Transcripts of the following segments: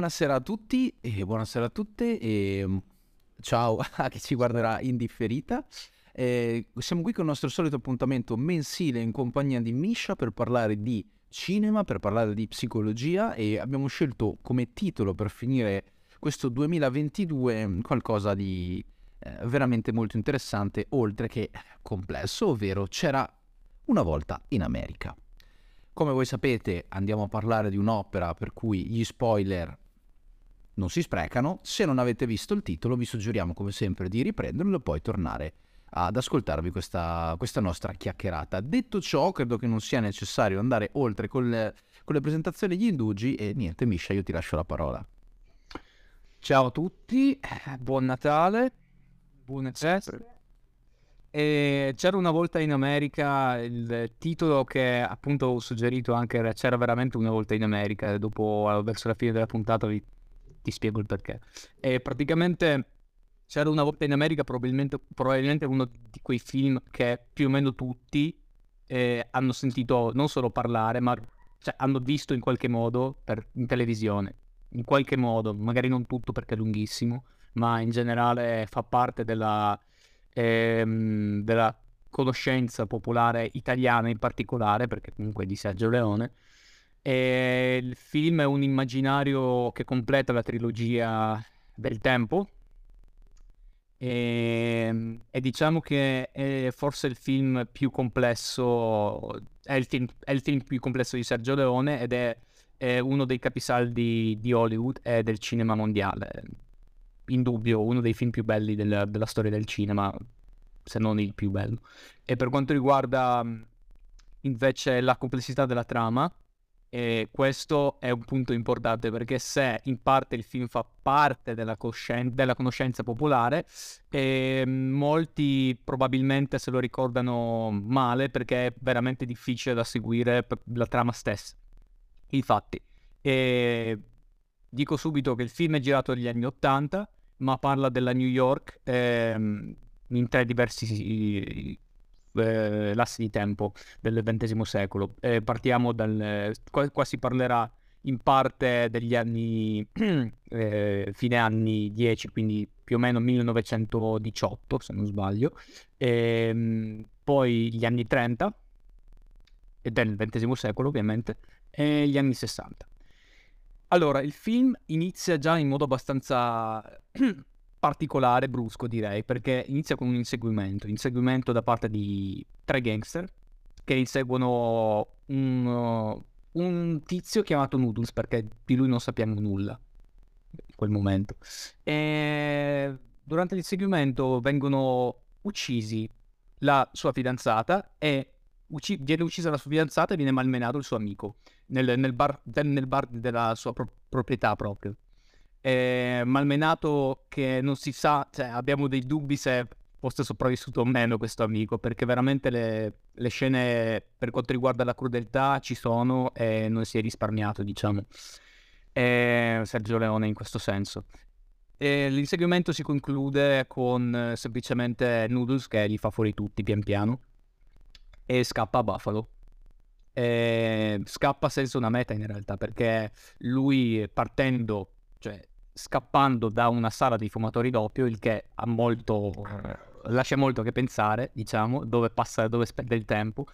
Buonasera a tutti e buonasera a tutte e mm, ciao a chi ci guarderà in differita. Eh, siamo qui con il nostro solito appuntamento mensile in compagnia di Misha per parlare di cinema, per parlare di psicologia e abbiamo scelto come titolo per finire questo 2022 mm, qualcosa di eh, veramente molto interessante oltre che complesso, ovvero c'era una volta in America. Come voi sapete andiamo a parlare di un'opera per cui gli spoiler non si sprecano. Se non avete visto il titolo vi suggeriamo come sempre di riprenderlo e poi tornare ad ascoltarvi questa, questa nostra chiacchierata. Detto ciò, credo che non sia necessario andare oltre con le, con le presentazioni degli indugi e niente, Misha, io ti lascio la parola. Ciao a tutti, buon Natale, buone feste. E c'era una volta in America il titolo che appunto ho suggerito anche era C'era veramente una volta in America. Dopo, verso la fine della puntata, vi, ti spiego il perché. E praticamente C'era una volta in America, probabilmente, probabilmente uno di quei film che più o meno tutti eh, hanno sentito non solo parlare, ma cioè, hanno visto in qualche modo per, in televisione. In qualche modo, magari non tutto perché è lunghissimo, ma in generale fa parte della ehm, della conoscenza popolare italiana in particolare, perché comunque di Sergio Leone. E il film è un immaginario che completa la trilogia del tempo. E, ehm, e diciamo che è forse il film più complesso, è il film, è il film più complesso di Sergio Leone ed è, è uno dei capisaldi di Hollywood e del cinema mondiale indubbio uno dei film più belli del, della storia del cinema, se non il più bello. E per quanto riguarda invece la complessità della trama, e questo è un punto importante perché se in parte il film fa parte della, coscien- della conoscenza popolare, e molti probabilmente se lo ricordano male perché è veramente difficile da seguire la trama stessa. Infatti, dico subito che il film è girato negli anni 80 ma parla della New York ehm, in tre diversi eh, lassi di tempo del XX secolo. Eh, partiamo dal... Qua, qua, si parlerà in parte degli anni... eh, fine anni 10, quindi più o meno 1918, se non sbaglio, ehm, poi gli anni 30, e del XX secolo ovviamente, e gli anni 60. Allora, il film inizia già in modo abbastanza particolare, brusco direi, perché inizia con un inseguimento, inseguimento da parte di tre gangster che inseguono un, un tizio chiamato Noodles perché di lui non sappiamo nulla in quel momento. E durante l'inseguimento vengono uccisi la sua fidanzata e ucc- viene uccisa la sua fidanzata e viene malmenato il suo amico nel, nel, bar, nel bar, della sua pro- proprietà proprio. È malmenato che non si sa, cioè abbiamo dei dubbi se fosse sopravvissuto o meno questo amico, perché veramente le, le, scene per quanto riguarda la crudeltà ci sono e non si è risparmiato, diciamo. E Sergio Leone in questo senso. E l'inseguimento si conclude con eh, semplicemente Noodles che gli fa fuori tutti pian piano e scappa a Buffalo. E scappa senza una meta in realtà perché lui partendo, cioè scappando da una sala di fumatori doppio, il che molto, lascia molto che pensare, diciamo, dove passa, dove spende il tempo.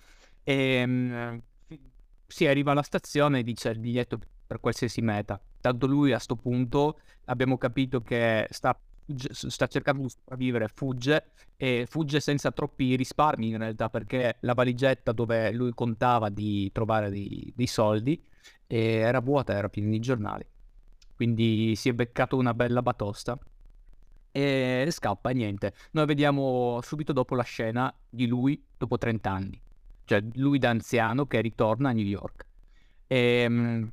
E um, si arriva alla stazione e dice il biglietto per qualsiasi meta. Tanto lui a questo punto abbiamo capito che sta sta cercando di sopravvivere, fugge e fugge senza troppi risparmi in realtà perché la valigetta dove lui contava di trovare dei, dei soldi era vuota, era piena di giornali. Quindi si è beccato una bella batosta e scappa niente. Noi vediamo subito dopo la scena di lui dopo 30 anni, cioè lui da anziano che ritorna a New York. E, ehm,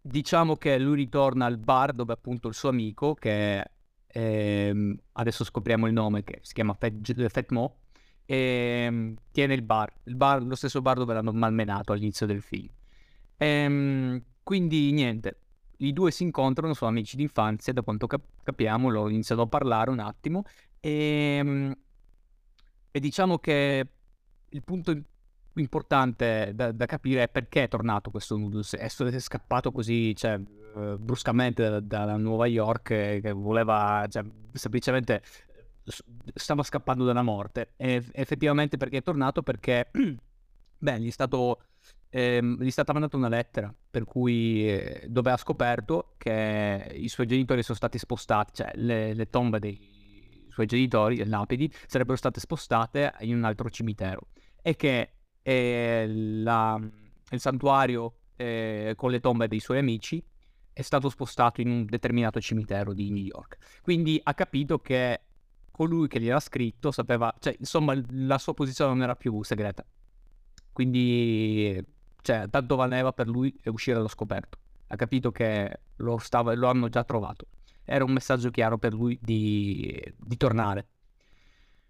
diciamo che lui ritorna al bar dove appunto il suo amico, che ehm, adesso scopriamo il nome che si chiama Fat, Fat Mo, ehm, tiene il bar, il bar, lo stesso bar dove l'hanno malmenato all'inizio del film. Ehm, quindi niente, i due si incontrano, sono amici d'infanzia, da quanto cap- capiamo, loro iniziano a parlare un attimo e, ehm, e diciamo che il punto importante da, da, capire è perché è tornato questo Noodles, è, è scappato così, cioè eh, bruscamente dalla Nuova York eh, che voleva, cioè, semplicemente stava scappando dalla morte. E effettivamente perché è tornato? Perché, beh, gli è stato... Eh, gli è stata mandata una lettera per cui eh, dove ha scoperto che i suoi genitori sono stati spostati, cioè le, le tombe dei suoi genitori, le lapidi, sarebbero state spostate in un altro cimitero e che eh, la, il santuario eh, con le tombe dei suoi amici è stato spostato in un determinato cimitero di New York. Quindi ha capito che colui che gli era scritto sapeva, cioè insomma la sua posizione non era più segreta. Quindi, cioè, tanto valeva per lui uscire allo scoperto. Ha capito che lo, stava, lo hanno già trovato. Era un messaggio chiaro per lui di, di tornare.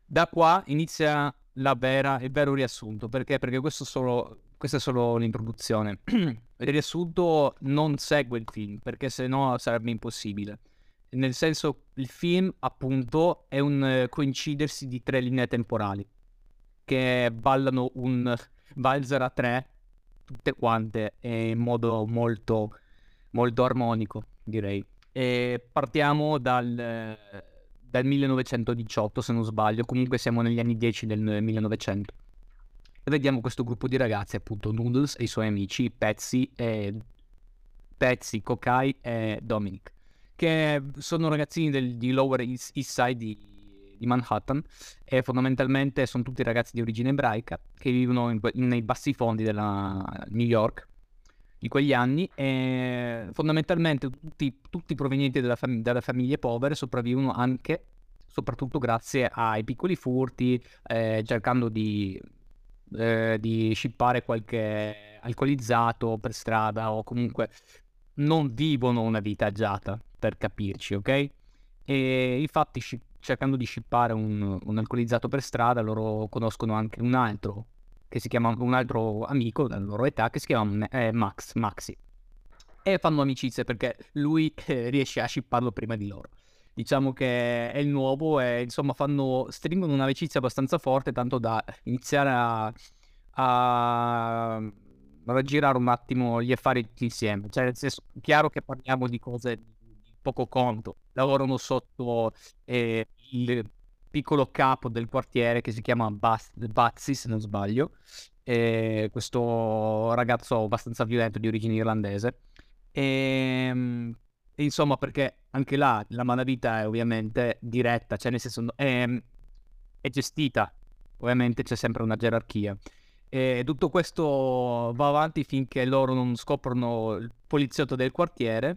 Da qua inizia vera, il vero riassunto. Perché? Perché questo solo, questa è solo l'introduzione. il riassunto non segue il film, perché se no sarebbe impossibile nel senso il film appunto è un coincidersi di tre linee temporali che ballano un valzer a tre tutte quante in modo molto molto armonico direi. E partiamo dal, dal 1918 se non sbaglio. Comunque siamo negli anni 10 del 1900 e vediamo questo gruppo di ragazzi appunto Noodles e i suoi amici Pezzi e Pezzi, Kokai e Dominic che sono ragazzini del, di Lower East, East Side di, di, Manhattan e fondamentalmente sono tutti ragazzi di origine ebraica che vivono in, nei bassi fondi della New York di quegli anni e fondamentalmente tutti, tutti provenienti da fam- dalle famiglie povere sopravvivono anche soprattutto grazie ai piccoli furti eh, cercando di, eh, di scippare qualche alcolizzato per strada o comunque non vivono una vita agiata per capirci, ok? E infatti sci- cercando di shippare un, un, alcolizzato per strada loro conoscono anche un altro che si chiama un altro amico della loro età che si chiama eh, Max, Maxi. E fanno amicizie perché lui eh, riesce a shipparlo prima di loro. Diciamo che è il nuovo e insomma fanno, stringono un'amicizia abbastanza forte tanto da iniziare a, a raggirare un attimo gli affari insieme. Cioè nel senso chiaro che parliamo di cose poco conto. Lavorano sotto eh, il piccolo capo del quartiere che si chiama Baz- Bazzi, se non sbaglio. Eh, questo ragazzo abbastanza violento di origine irlandese. Ehm, e, insomma, perché anche là la malavita è ovviamente diretta, cioè nel senso è, è gestita, ovviamente c'è sempre una gerarchia. E tutto questo va avanti finché loro non scoprono il poliziotto del quartiere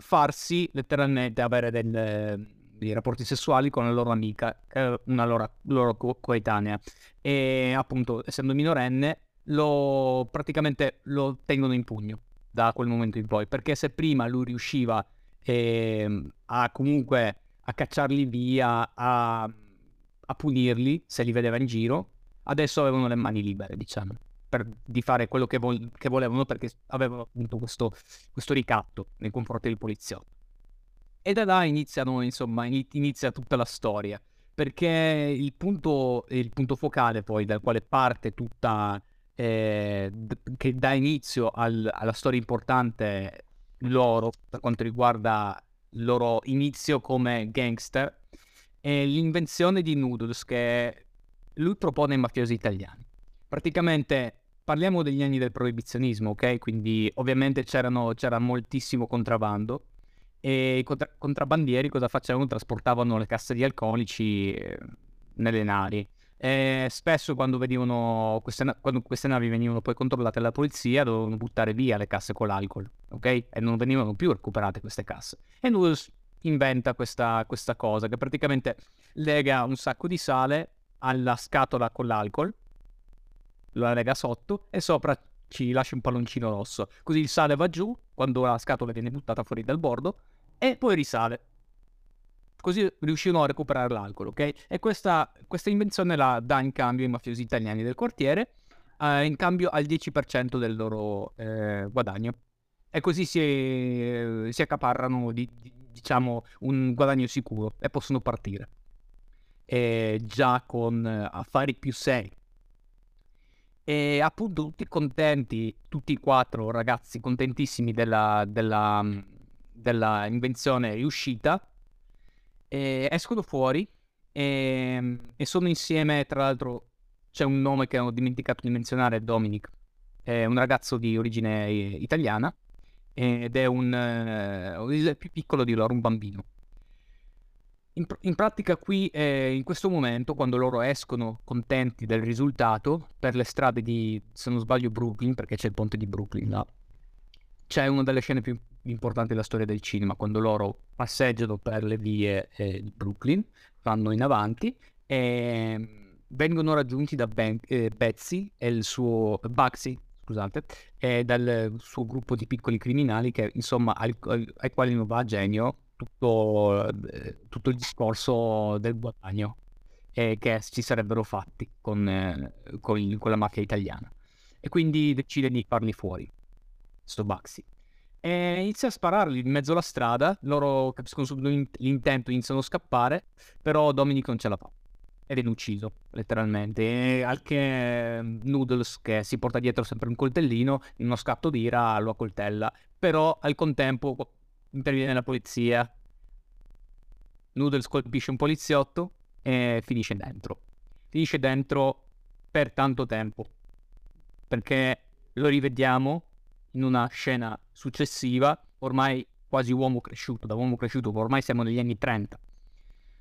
farsi letteralmente avere del, dei rapporti sessuali con la loro amica, una loro, loro co- coetanea. E appunto, essendo minorenne, lo praticamente lo tengono in pugno da quel momento in poi. Perché se prima lui riusciva eh, a comunque a cacciarli via, a, a punirli se li vedeva in giro, adesso avevano le mani libere, diciamo per, di fare quello che, vol- che, volevano perché avevano appunto questo, questo ricatto nei confronti del poliziotto. E da là iniziano, insomma, inizia tutta la storia, perché il punto, il punto focale poi dal quale parte tutta, eh, che dà inizio al, alla storia importante loro, per quanto riguarda il loro inizio come gangster, è l'invenzione di Noodles che lui propone ai mafiosi italiani. Praticamente parliamo degli anni del proibizionismo, ok? Quindi ovviamente c'era moltissimo contrabbando e i contra- contrabbandieri cosa facevano? Trasportavano le casse di alcolici eh, nelle navi. E spesso quando, queste, quando queste navi venivano poi controllate dalla polizia dovevano buttare via le casse con l'alcol, ok? E non venivano più recuperate queste casse. E Nudes inventa questa, questa cosa che praticamente lega un sacco di sale alla scatola con l'alcol la lega sotto e sopra ci lascia un palloncino rosso. Così il sale va giù quando la scatola viene buttata fuori dal bordo e poi risale. Così riuscirono a recuperare l'alcol, ok? E questa, questa invenzione la dà in cambio i mafiosi italiani del quartiere, eh, in cambio al 10% del loro eh, guadagno. E così si, eh, si accaparrano, di, di, diciamo, un guadagno sicuro e possono partire. E già con affari più seri E appunto tutti contenti, tutti e quattro ragazzi contentissimi della, della, della invenzione riuscita, escono fuori e, e, sono insieme, tra l'altro c'è un nome che ho dimenticato di menzionare, Dominic, è un ragazzo di origine italiana ed è un, uh, più piccolo di loro, un bambino. In, in, pratica qui, eh, in questo momento, quando loro escono contenti del risultato, per le strade di, se non sbaglio, Brooklyn, perché c'è il ponte di Brooklyn là, c'è una delle scene più importanti della storia del cinema, quando loro passeggiano per le vie eh, di Brooklyn, vanno in avanti e vengono raggiunti da ben, eh, Betsy e il suo... Bugsy, scusate, e dal suo gruppo di piccoli criminali che, insomma, ai, ai quali non va a genio tutto, eh, tutto il discorso del guadagno eh, che ci sarebbero fatti con, eh, con, con, la mafia italiana. E quindi decide di farli fuori, sto Baxi. E inizia a spararli in mezzo alla strada, loro capiscono subito l'intento, iniziano a scappare, però Dominic non ce la fa. E viene ucciso, letteralmente. E anche Noodles, che si porta dietro sempre un coltellino, in uno scatto d'ira lo accoltella. Però al contempo interviene la polizia, Noodles colpisce un poliziotto e finisce dentro. Finisce dentro per tanto tempo, perché lo rivediamo in una scena successiva, ormai quasi uomo cresciuto, da uomo cresciuto, ormai siamo negli anni 30,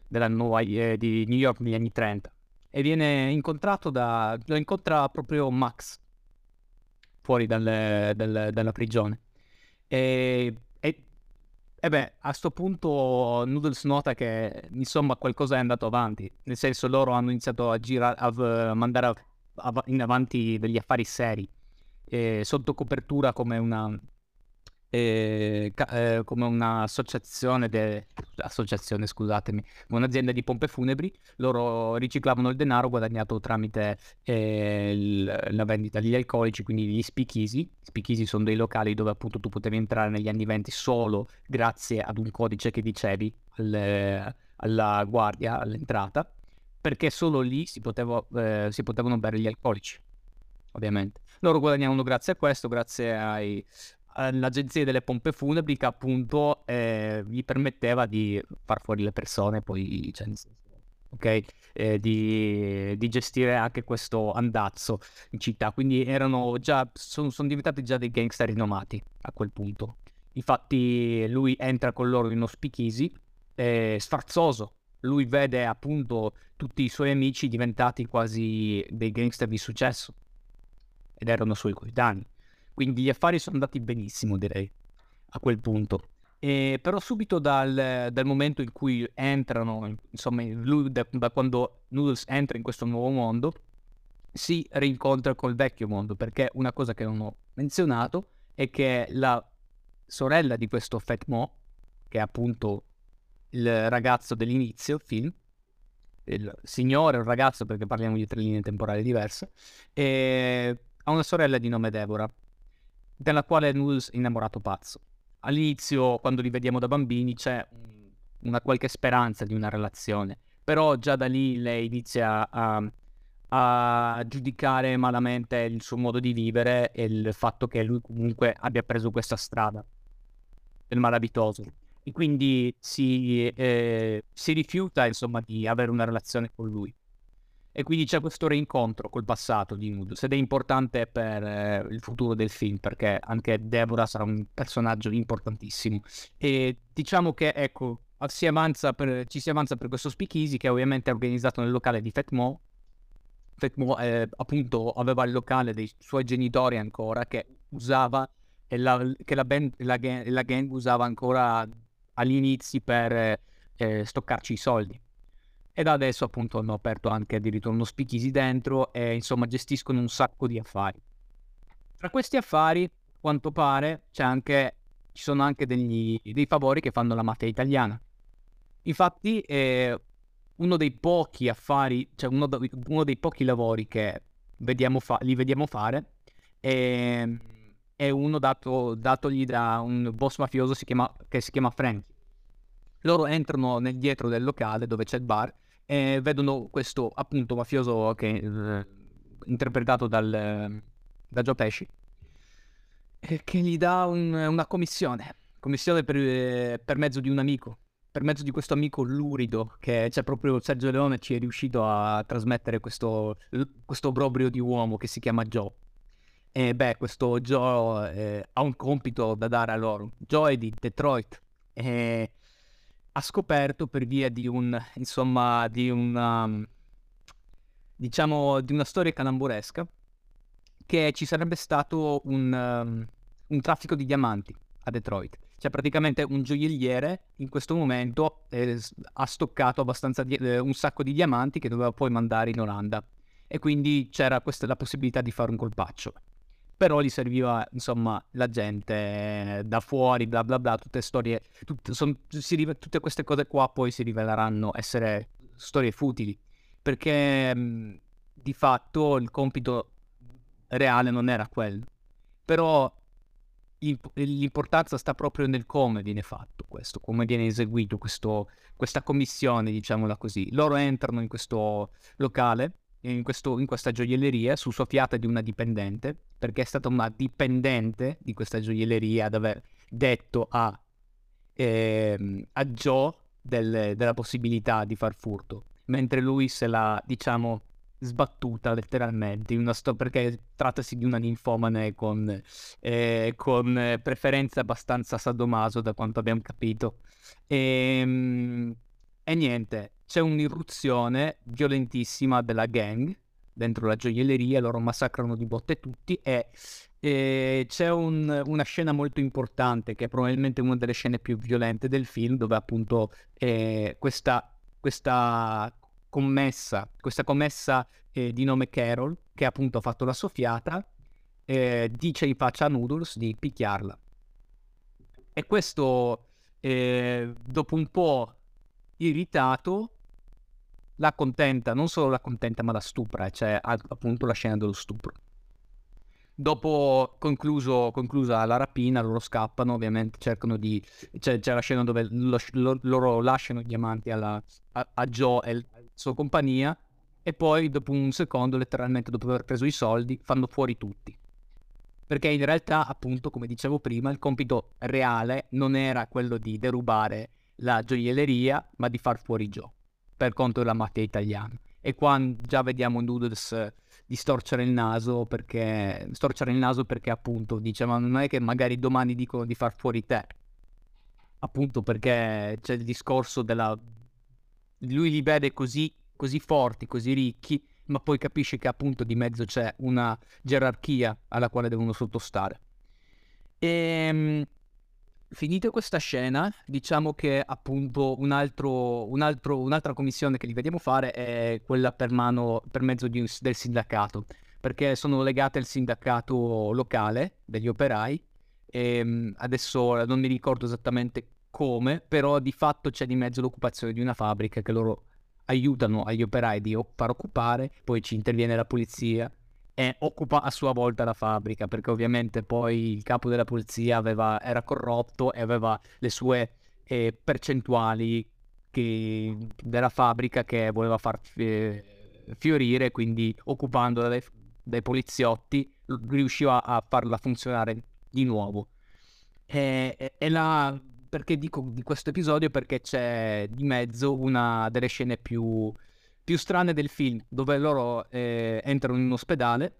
della nuova, eh, di New York negli anni 30, e viene incontrato da, lo incontra proprio Max, fuori dal, dal, dalla prigione. E e beh, a sto punto Noodles nota che insomma qualcosa è andato avanti, nel senso loro hanno iniziato a girare, a mandare a, a, in avanti degli affari seri, eh, sotto copertura come una eh, eh, come un'associazione, de... associazione, scusatemi, un'azienda di pompe funebri, loro riciclavano il denaro guadagnato tramite eh, il, la vendita degli alcolici, quindi gli spichisi. Spichisi sono dei locali dove appunto tu potevi entrare negli anni 20 solo grazie ad un codice che dicevi al, alla guardia all'entrata, perché solo lì si, poteva, eh, si potevano bere gli alcolici ovviamente. Loro guadagnavano grazie a questo, grazie ai, l'agenzia delle pompe funebri che appunto eh, gli permetteva di far fuori le persone, poi cioè, ok, eh, di, di, gestire anche questo andazzo in città. Quindi erano già, sono, sono diventati già dei gangster rinomati a quel punto. Infatti lui entra con loro in uno speakeasy, eh, sfarzoso. Lui vede appunto tutti i suoi amici diventati quasi dei gangster di successo ed erano suoi coetanei. Quindi gli affari sono andati benissimo, direi, a quel punto. E, però subito dal, dal, momento in cui entrano, insomma, lui da, da, quando Noodles entra in questo nuovo mondo, si rincontra col vecchio mondo, perché una cosa che non ho menzionato è che la sorella di questo Fat Mo, che è appunto il ragazzo dell'inizio film, il signore il ragazzo perché parliamo di tre linee temporali diverse, ha una sorella di nome Deborah della quale è innamorato pazzo. All'inizio, quando li vediamo da bambini, c'è una qualche speranza di una relazione, però già da lì lei inizia a, a giudicare malamente il suo modo di vivere e il fatto che lui comunque abbia preso questa strada del malavitoso e quindi si, eh, si rifiuta insomma di avere una relazione con lui e quindi c'è questo rincontro col passato di Noodles ed è importante per eh, il futuro del film perché anche Deborah sarà un personaggio importantissimo. E diciamo che ecco si per, ci si avanza per questo speakeasy che ovviamente è organizzato nel locale di Fatmo Fatmo eh, appunto aveva il locale dei suoi genitori ancora che usava e la, che la, band, la, gang, la gang usava ancora agli inizi per eh, stoccarci i soldi e da adesso appunto hanno aperto anche addirittura uno speakeasy dentro e insomma gestiscono un sacco di affari. Tra questi affari, a quanto pare, anche, ci sono anche degli, dei favori che fanno la mafia italiana. Infatti, eh, uno dei pochi affari, cioè uno, uno dei pochi lavori che vediamo fa- li vediamo fare è, è uno dato, datogli da un boss mafioso si chiama, che si chiama Frank. Loro entrano nel dietro del locale dove c'è il bar e vedono questo appunto mafioso che, eh, interpretato dal, da Joe Pesci, che gli dà un, una commissione, commissione per, per, mezzo di un amico, per mezzo di questo amico lurido che c'è proprio Sergio Leone ci è riuscito a trasmettere questo, questo obbrobrio di uomo che si chiama Joe. E beh, questo Joe eh, ha un compito da dare a loro. Joe è di Detroit e ha scoperto per via di un, insomma, di una, diciamo, di una storia calamburesca che ci sarebbe stato un, um, un traffico di diamanti a Detroit. Cioè praticamente un gioielliere in questo momento eh, ha stoccato abbastanza di- eh, un sacco di diamanti che doveva poi mandare in Olanda e quindi c'era questa la possibilità di fare un colpaccio. Però gli serviva insomma la gente da fuori, bla bla bla, tutte storie, tutte, son, si, tutte queste cose qua poi si riveleranno essere storie futili perché mh, di fatto il compito reale non era quello. Però l'importanza sta proprio nel come viene fatto questo, come viene eseguito questo, questa commissione, diciamola così. Loro entrano in questo locale, in, questo, in questa gioielleria, su soffiata di una dipendente, perché è stata una dipendente di questa gioielleria ad aver detto a, eh, a Joe del, della possibilità di far furto, mentre lui se l'ha, diciamo, sbattuta letteralmente in sto- perché trattasi di una ninfomane con, eh, con preferenze abbastanza sadomaso da quanto abbiamo capito. E, ehm, e niente c'è un'irruzione violentissima della gang dentro la gioielleria loro massacrano di botte tutti e, e c'è un, una scena molto importante che è probabilmente una delle scene più violente del film dove appunto eh, questa, questa commessa, questa commessa eh, di nome Carol, che appunto ha fatto la soffiata, eh, dice in faccia a Noodles di picchiarla. E questo, eh, dopo un po' irritato, la contenta, non solo la contenta, ma la stupra, cioè appunto la scena dello stupro. Dopo concluso, conclusa la rapina, loro scappano, ovviamente cercano di... C'è, c'è la scena dove lo, lo, loro lasciano i diamanti alla, a, a Joe e la sua compagnia e poi dopo un secondo, letteralmente dopo aver preso i soldi, fanno fuori tutti. Perché in realtà, appunto, come dicevo prima, il compito reale non era quello di derubare la gioielleria, ma di far fuori Joe, per conto della mafia italiana. E qua già vediamo Noodles di storcere il naso perché storcere il naso perché appunto dice ma non è che magari domani dicono di far fuori te appunto perché c'è il discorso della lui li vede così, così forti così ricchi ma poi capisce che appunto di mezzo c'è una gerarchia alla quale devono sottostare e ehm, Finita questa scena, diciamo che appunto un altro, un altro, un'altra commissione che li vediamo fare è quella per, mano, per mezzo di, del sindacato, perché sono legate al sindacato locale degli operai. E ehm, adesso non mi ricordo esattamente come, però di fatto c'è di mezzo l'occupazione di una fabbrica che loro aiutano agli operai di far occupare, poi ci interviene la polizia e occupa a sua volta la fabbrica, perché ovviamente poi il capo della polizia aveva, era corrotto e aveva le sue eh, percentuali che, della fabbrica che voleva far eh, fiorire, quindi occupandola dai, dai poliziotti riusciva a farla funzionare di nuovo. E, e, e la, perché dico di questo episodio? Perché c'è di mezzo una delle scene più più strane del film, dove loro eh, entrano in ospedale,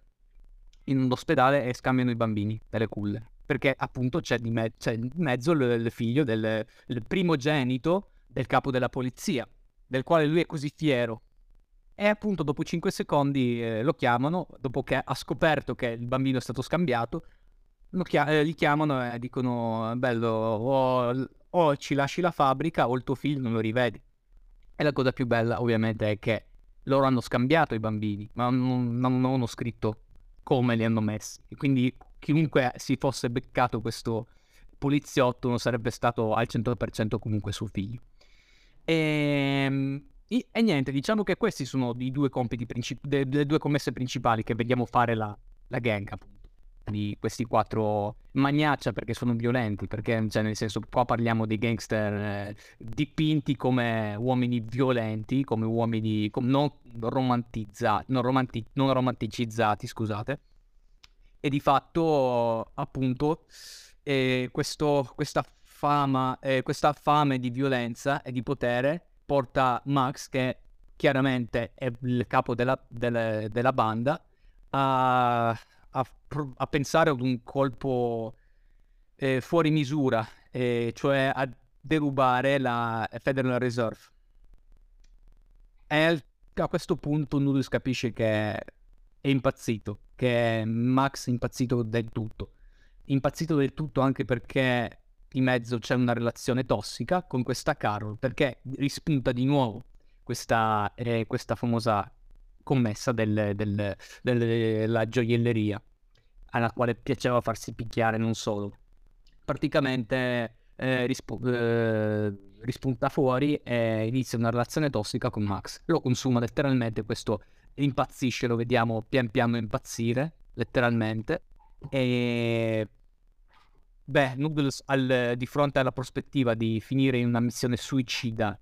in un ospedale e scambiano i bambini delle culle. Perché appunto c'è di, me- c'è di mezzo il, il figlio del primogenito del capo della polizia, del quale lui è così fiero. E appunto dopo 5 secondi eh, lo chiamano, dopo che ha scoperto che il bambino è stato scambiato, chia- eh, li chiamano e dicono, bello, o, o ci lasci la fabbrica o il tuo figlio non lo rivedi. E la cosa più bella ovviamente è che loro hanno scambiato i bambini, ma non, non hanno scritto come li hanno messi. Quindi chiunque si fosse beccato questo poliziotto non sarebbe stato al 100% comunque suo figlio. E, ehm, e, niente, diciamo che questi sono i due compiti principali, le, le, due commesse principali che vediamo fare la, la gang appunto. Di questi quattro magnaccia perché sono violenti, perché cioè, nel senso qua parliamo di gangster eh, dipinti come uomini violenti, come uomini com- non romantizzati, non, romanti- non romanticizzati, scusate. E di fatto appunto eh, questo, questa fama, eh, questa fame di violenza e di potere porta Max, che chiaramente è il capo della, della, della banda, a, a, a, pensare ad un colpo eh, fuori misura, eh, cioè a derubare la Federal Reserve. E a questo punto Noodles capisce che è impazzito, che Max è impazzito del tutto. Impazzito del tutto anche perché in mezzo c'è una relazione tossica con questa Carol, perché rispunta di nuovo questa, eh, questa famosa commessa del, del, del, della gioielleria, alla quale piaceva farsi picchiare non solo. Praticamente eh, risp- eh, rispunta fuori e inizia una relazione tossica con Max. Lo consuma letteralmente, questo impazzisce, lo vediamo pian piano impazzire, letteralmente. E beh, Noodles al, di fronte alla prospettiva di finire in una missione suicida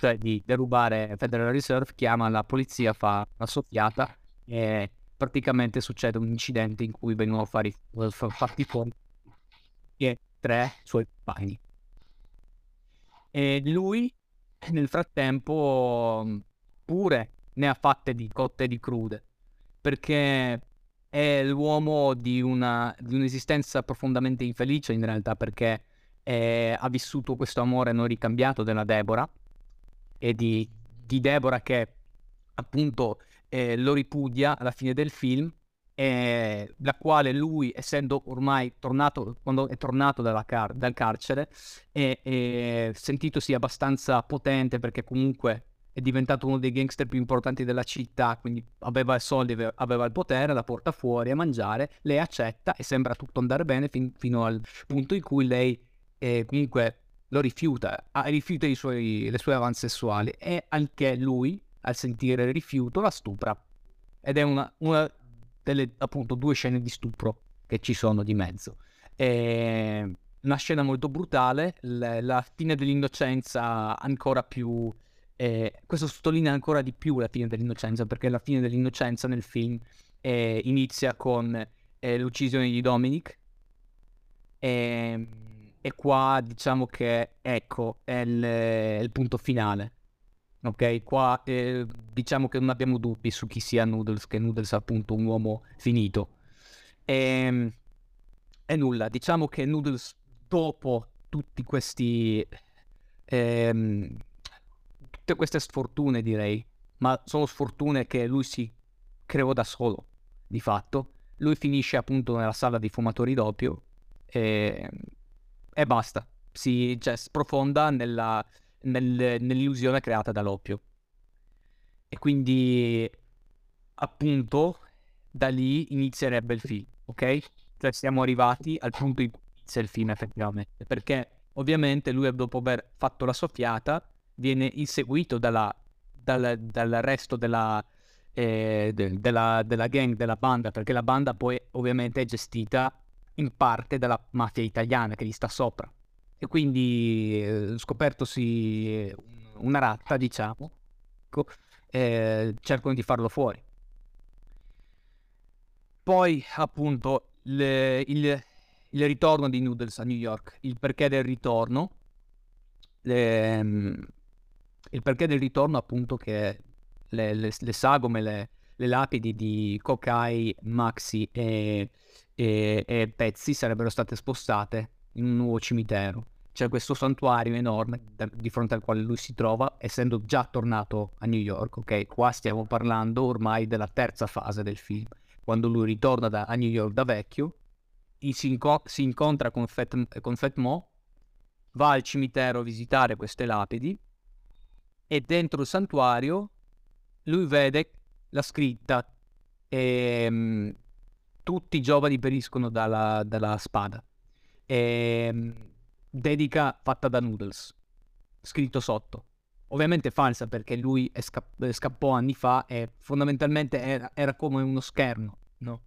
cioè di derubare Federal Reserve, chiama la polizia, fa una soffiata e praticamente succede un incidente in cui vengono fari, fatti fuori e tre suoi compagni. E lui nel frattempo pure ne ha fatte di cotte e di crude perché è l'uomo di, una, di un'esistenza profondamente infelice in realtà perché è, ha vissuto questo amore non ricambiato della Deborah e di, di Deborah che appunto eh, lo ripudia alla fine del film, eh, la quale lui, essendo ormai tornato, quando è tornato car- dal carcere, è, sentitosi abbastanza potente perché comunque è diventato uno dei gangster più importanti della città, quindi aveva i soldi, aveva il potere, la porta fuori a mangiare, lei accetta e sembra tutto andare bene fin- fino al punto in cui lei eh, comunque lo rifiuta, rifiuta suoi, le sue avanze sessuali e anche lui, al sentire il rifiuto, la stupra. Ed è una, una delle appunto due scene di stupro che ci sono di mezzo. E una scena molto brutale, la, la fine dell'innocenza ancora più... Eh, questo sottolinea ancora di più la fine dell'innocenza, perché la fine dell'innocenza nel film eh, inizia con eh, l'uccisione di Dominic. E ehm, e qua diciamo che ecco è il, è il punto finale. Ok, qua eh, diciamo che non abbiamo dubbi su chi sia Noodles, che Noodles è appunto un uomo finito. E, ehm, e nulla, diciamo che Noodles dopo tutti questi... Ehm, tutte queste sfortune direi, ma sono sfortune che lui si creò da solo, di fatto. Lui finisce appunto nella sala dei fumatori d'oppio e e basta. Si cioè, sprofonda nella, nel, nell'illusione creata dall'oppio. E quindi, appunto, da lì inizierebbe il film, ok? Cioè siamo arrivati al punto in cui inizia il film effettivamente, perché ovviamente lui dopo aver fatto la soffiata viene inseguito dalla, dal, dal resto della, eh, de, della, della gang, della banda, perché la banda poi ovviamente è gestita in parte dalla mafia italiana che gli sta sopra. E quindi eh, scopertosi una ratta, diciamo, ecco, eh, cercano di farlo fuori. Poi, appunto, le, il, il, ritorno di Noodles a New York, il perché del ritorno, le, ehm, il perché del ritorno, appunto, che le, le sagome, le, le lapidi di Kokai, Maxi e e, e pezzi sarebbero state spostate in un nuovo cimitero. C'è questo santuario enorme da, di fronte al quale lui si trova, essendo già tornato a New York, ok? Qua stiamo parlando ormai della terza fase del film. Quando lui ritorna da, a New York da vecchio, si, inco- si, incontra con Fat, con Fat Mo, va al cimitero a visitare queste lapidi e dentro il santuario lui vede la scritta ehm, tutti i giovani periscono dalla, dalla spada. E, ehm, dedica fatta da Noodles, scritto sotto. Ovviamente falsa perché lui sca- scappò anni fa e fondamentalmente era, era come uno schermo, no?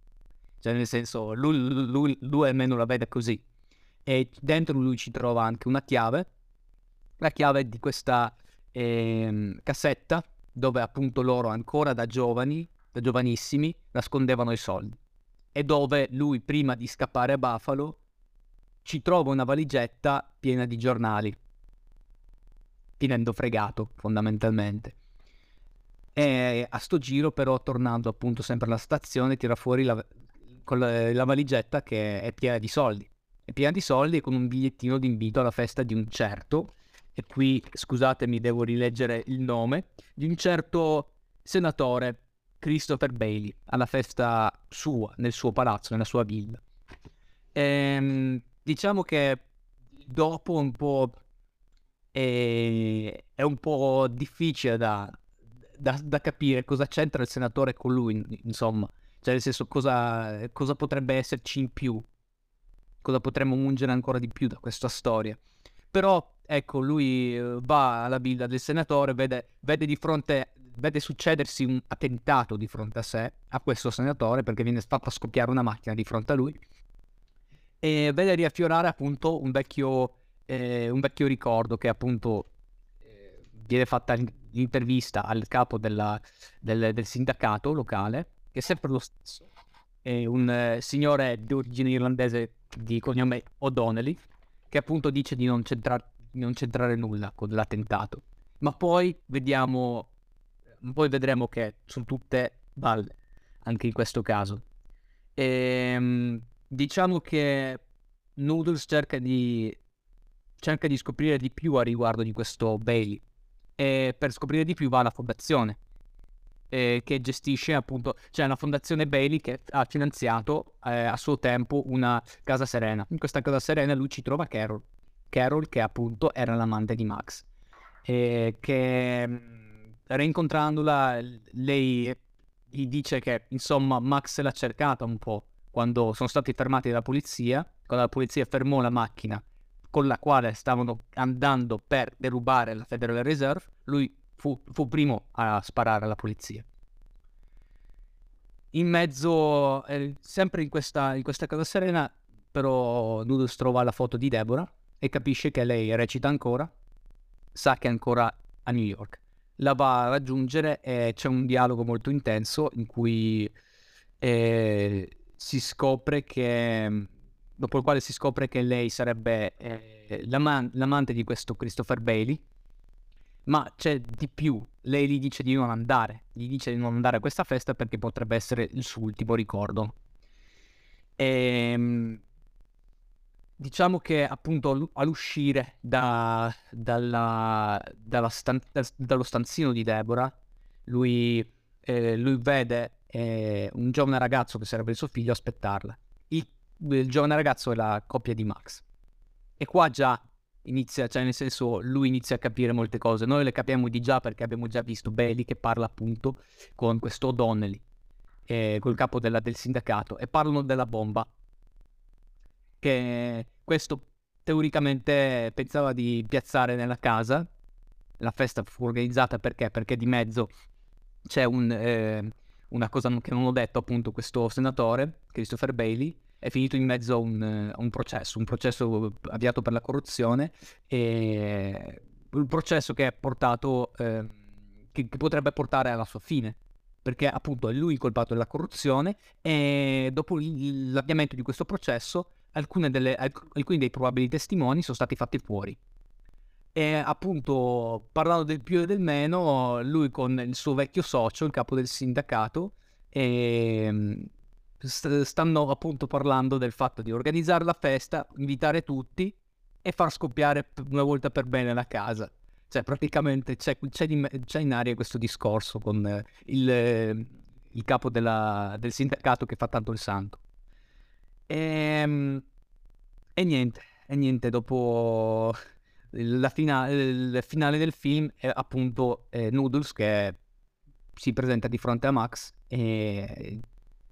cioè nel senso lui, lui, lui almeno la vede così. E dentro lui ci trova anche una chiave, la chiave di questa eh, cassetta dove appunto loro ancora da giovani, da giovanissimi, nascondevano i soldi. E dove lui prima di scappare a Buffalo ci trova una valigetta piena di giornali, finendo fregato fondamentalmente. E a sto giro però tornando appunto sempre alla stazione tira fuori la, la, la valigetta che è piena di soldi. È piena di soldi e con un bigliettino d'invito alla festa di un certo, e qui scusatemi devo rileggere il nome, di un certo senatore Christopher Bailey alla festa sua, nel suo palazzo, nella sua villa. Ehm, diciamo che dopo un po' è, è un po' difficile da, da, da, capire cosa c'entra il senatore con lui, insomma, cioè nel senso cosa, cosa potrebbe esserci in più, cosa potremmo mungere ancora di più da questa storia. Però ecco, lui eh, va alla villa del senatore, vede, vede di fronte vede succedersi un attentato di fronte a sé, a questo senatore, perché viene fatta scoppiare una macchina di fronte a lui, e vede riaffiorare appunto un vecchio, eh, un vecchio ricordo che appunto eh, viene fatta l'intervista al capo della, del, del, sindacato locale, che è sempre lo stesso, è un eh, signore di origine irlandese di cognome O'Donnelly, che appunto dice di non, c'entra- di non c'entrare nulla con l'attentato. Ma poi vediamo poi vedremo che sono tutte balle, anche in questo caso. E, ehm, diciamo che Noodles cerca di, cerca di scoprire di più a riguardo di questo Bailey e per scoprire di più va alla fondazione eh, che gestisce appunto, cioè una fondazione Bailey che ha finanziato eh, a suo tempo una casa serena. In questa casa serena lui ci trova Carol, Carol che appunto era l'amante di Max, e che rincontrandola, lei gli dice che insomma Max l'ha cercata un po' quando sono stati fermati dalla polizia, quando la polizia fermò la macchina con la quale stavano andando per derubare la Federal Reserve, lui fu, fu primo a sparare alla polizia. In mezzo, eh, sempre in questa, in questa casa serena, però Noodles trova la foto di Deborah e capisce che lei recita ancora, sa che è ancora a New York. La va a raggiungere e c'è un dialogo molto intenso in cui eh, si scopre che dopo il quale si scopre che lei sarebbe eh, l'aman- l'amante di questo Christopher Bailey. Ma c'è di più. Lei gli dice di non andare. Gli dice di non andare a questa festa perché potrebbe essere il suo ultimo ricordo. E ehm, Diciamo che appunto all'uscire da, dalla, dalla stan- dallo stanzino di Deborah, lui, eh, lui vede eh, un giovane ragazzo che sarebbe il suo figlio aspettarla. Il, il, giovane ragazzo è la coppia di Max. E qua già inizia, cioè nel senso, lui inizia a capire molte cose. Noi le capiamo di già perché abbiamo già visto Bailey che parla appunto con questo Donnelly, eh, col capo della, del sindacato, e parlano della bomba che questo teoricamente pensava di piazzare nella casa. La festa fu organizzata perché? Perché di mezzo c'è un, eh, una cosa che non ho detto, appunto, questo senatore, Christopher Bailey, è finito in mezzo a un, a un processo, un processo avviato per la corruzione e un processo che, portato, eh, che, che potrebbe portare alla sua fine perché appunto è lui colpato della corruzione e dopo l'avviamento di questo processo delle, alc- alcuni dei probabili testimoni sono stati fatti fuori. E appunto, parlando del più e del meno, lui con il suo vecchio socio, il capo del sindacato, e, ehm, st- stanno appunto parlando del fatto di organizzare la festa, invitare tutti e far scoppiare una volta per bene la casa. Cioè, praticamente c'è, c'è, di, c'è in aria questo discorso con il, il, capo della, del sindacato che fa tanto il santo. E, ehm, e niente, e niente, dopo la fina- il finale del film è appunto eh, Noodles che si presenta di fronte a Max e,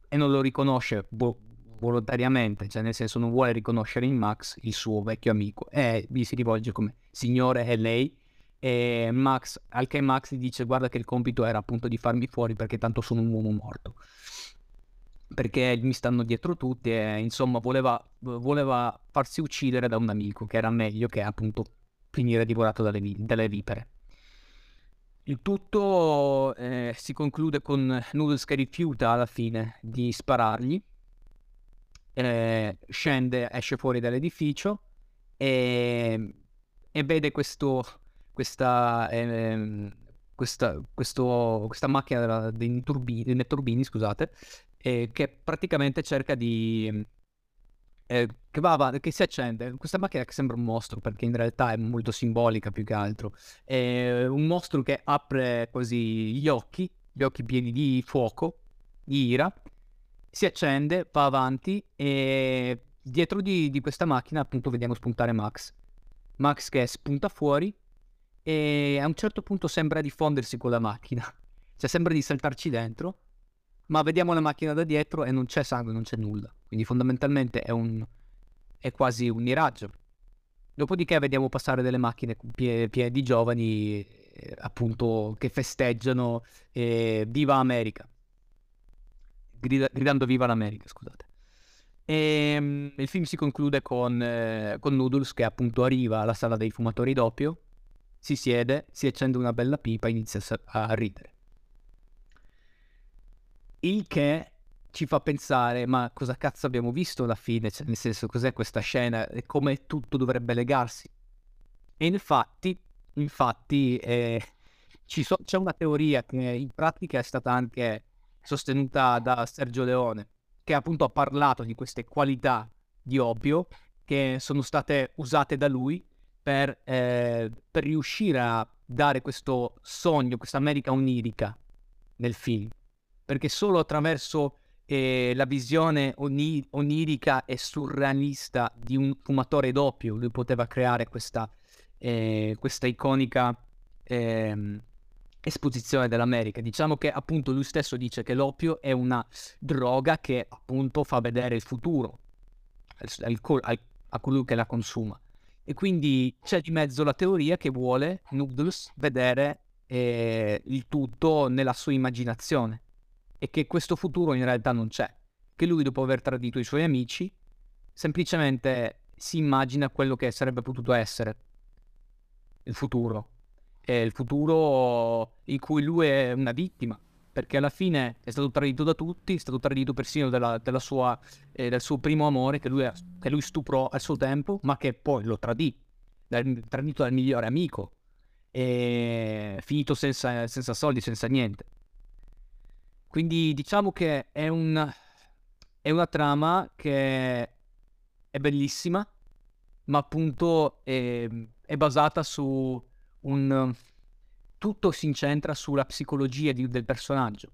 e non lo riconosce vo- volontariamente, cioè nel senso non vuole riconoscere in Max il suo vecchio amico e gli si rivolge come signore è lei e Max, al che Max dice guarda che il compito era appunto di farmi fuori perché tanto sono un uomo morto. Perché mi stanno dietro tutti e insomma voleva, voleva farsi uccidere da un amico che era meglio che appunto finire divorato dalle, dalle vipere. Il tutto eh, si conclude con Noodles che rifiuta alla fine di sparargli, eh, scende, esce fuori dall'edificio e, e vede questo, questa, eh, questa, questo, questa macchina dei turbini, turbini scusate, eh, che praticamente cerca di... Eh, che, va avanti, che si accende. Questa macchina che sembra un mostro perché in realtà è molto simbolica più che altro. È un mostro che apre così gli occhi, gli occhi pieni di fuoco, di ira, si accende, va avanti e dietro di, di questa macchina appunto vediamo spuntare Max. Max che spunta fuori e a un certo punto sembra diffondersi con la macchina. Cioè sembra di saltarci dentro ma vediamo la macchina da dietro e non c'è sangue, non c'è nulla. Quindi fondamentalmente è, un, è quasi un miraggio. Dopodiché vediamo passare delle macchine piene, piene di giovani, eh, appunto, che festeggiano eh, Viva America. Grida, gridando Viva l'America, scusate. E um, il film si conclude con, eh, con Noodles che appunto arriva alla sala dei fumatori doppio, si siede, si accende una bella pipa e inizia a ridere. Il che ci fa pensare, ma cosa cazzo abbiamo visto alla fine? Cioè, nel senso, cos'è questa scena e come tutto dovrebbe legarsi? E infatti, infatti eh, so- c'è una teoria che in pratica è stata anche sostenuta da Sergio Leone, che appunto ha parlato di queste qualità di Oppio che sono state usate da lui per, eh, per riuscire a dare questo sogno, questa America onirica nel film perché solo attraverso eh, la visione oni- onirica e surrealista di un fumatore doppio lui poteva creare questa, eh, questa iconica eh, esposizione dell'America. Diciamo che appunto lui stesso dice che l'oppio è una droga che appunto fa vedere il futuro al, al, a colui che la consuma. E quindi c'è di mezzo la teoria che vuole Noodles vedere eh, il tutto nella sua immaginazione e che questo futuro in realtà non c'è, che lui dopo aver tradito i suoi amici semplicemente si immagina quello che sarebbe potuto essere il futuro, è il futuro in cui lui è una vittima, perché alla fine è stato tradito da tutti, è stato tradito persino della, della sua, eh, del suo primo amore che lui, che lui, stuprò al suo tempo, ma che poi lo tradì, dal, tradito dal migliore amico, e finito senza, senza soldi, senza niente. Quindi diciamo che è, un, è una trama che è bellissima, ma appunto è, è basata su un... tutto si incentra sulla psicologia di, del personaggio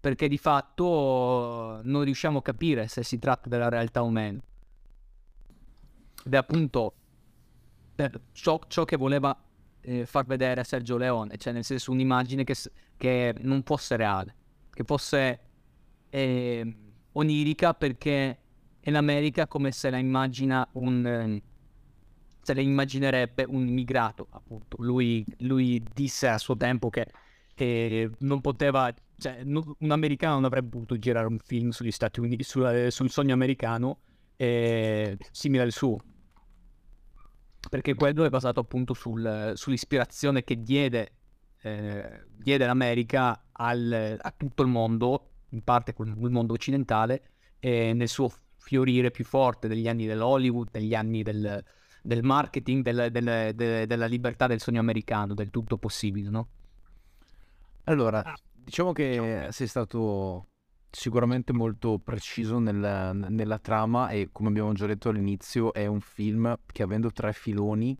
perché di fatto non riusciamo a capire se si tratta della realtà o meno. Ed è appunto ciò, ciò che voleva eh, far vedere Sergio Leone, cioè nel senso un'immagine che, che non fosse reale che fosse eh, onirica perché è l'America come se la immagina un... Eh, se la immaginerebbe un immigrato, appunto. Lui, lui disse a suo tempo che eh, non poteva... Cioè, un americano non avrebbe potuto girare un film sugli Stati Uniti, sul, sul sogno americano eh, simile al suo. Perché quello è basato appunto sul, sull'ispirazione che diede eh, diede l'America al, a tutto il mondo, in parte il mondo occidentale, eh, nel suo fiorire più forte degli anni dell'Hollywood, degli anni del, del marketing, del, del, del, della libertà del sogno americano, del tutto possibile, no? Allora, ah. diciamo che sei stato sicuramente molto preciso nel, nella trama e come abbiamo già detto all'inizio è un film che avendo tre filoni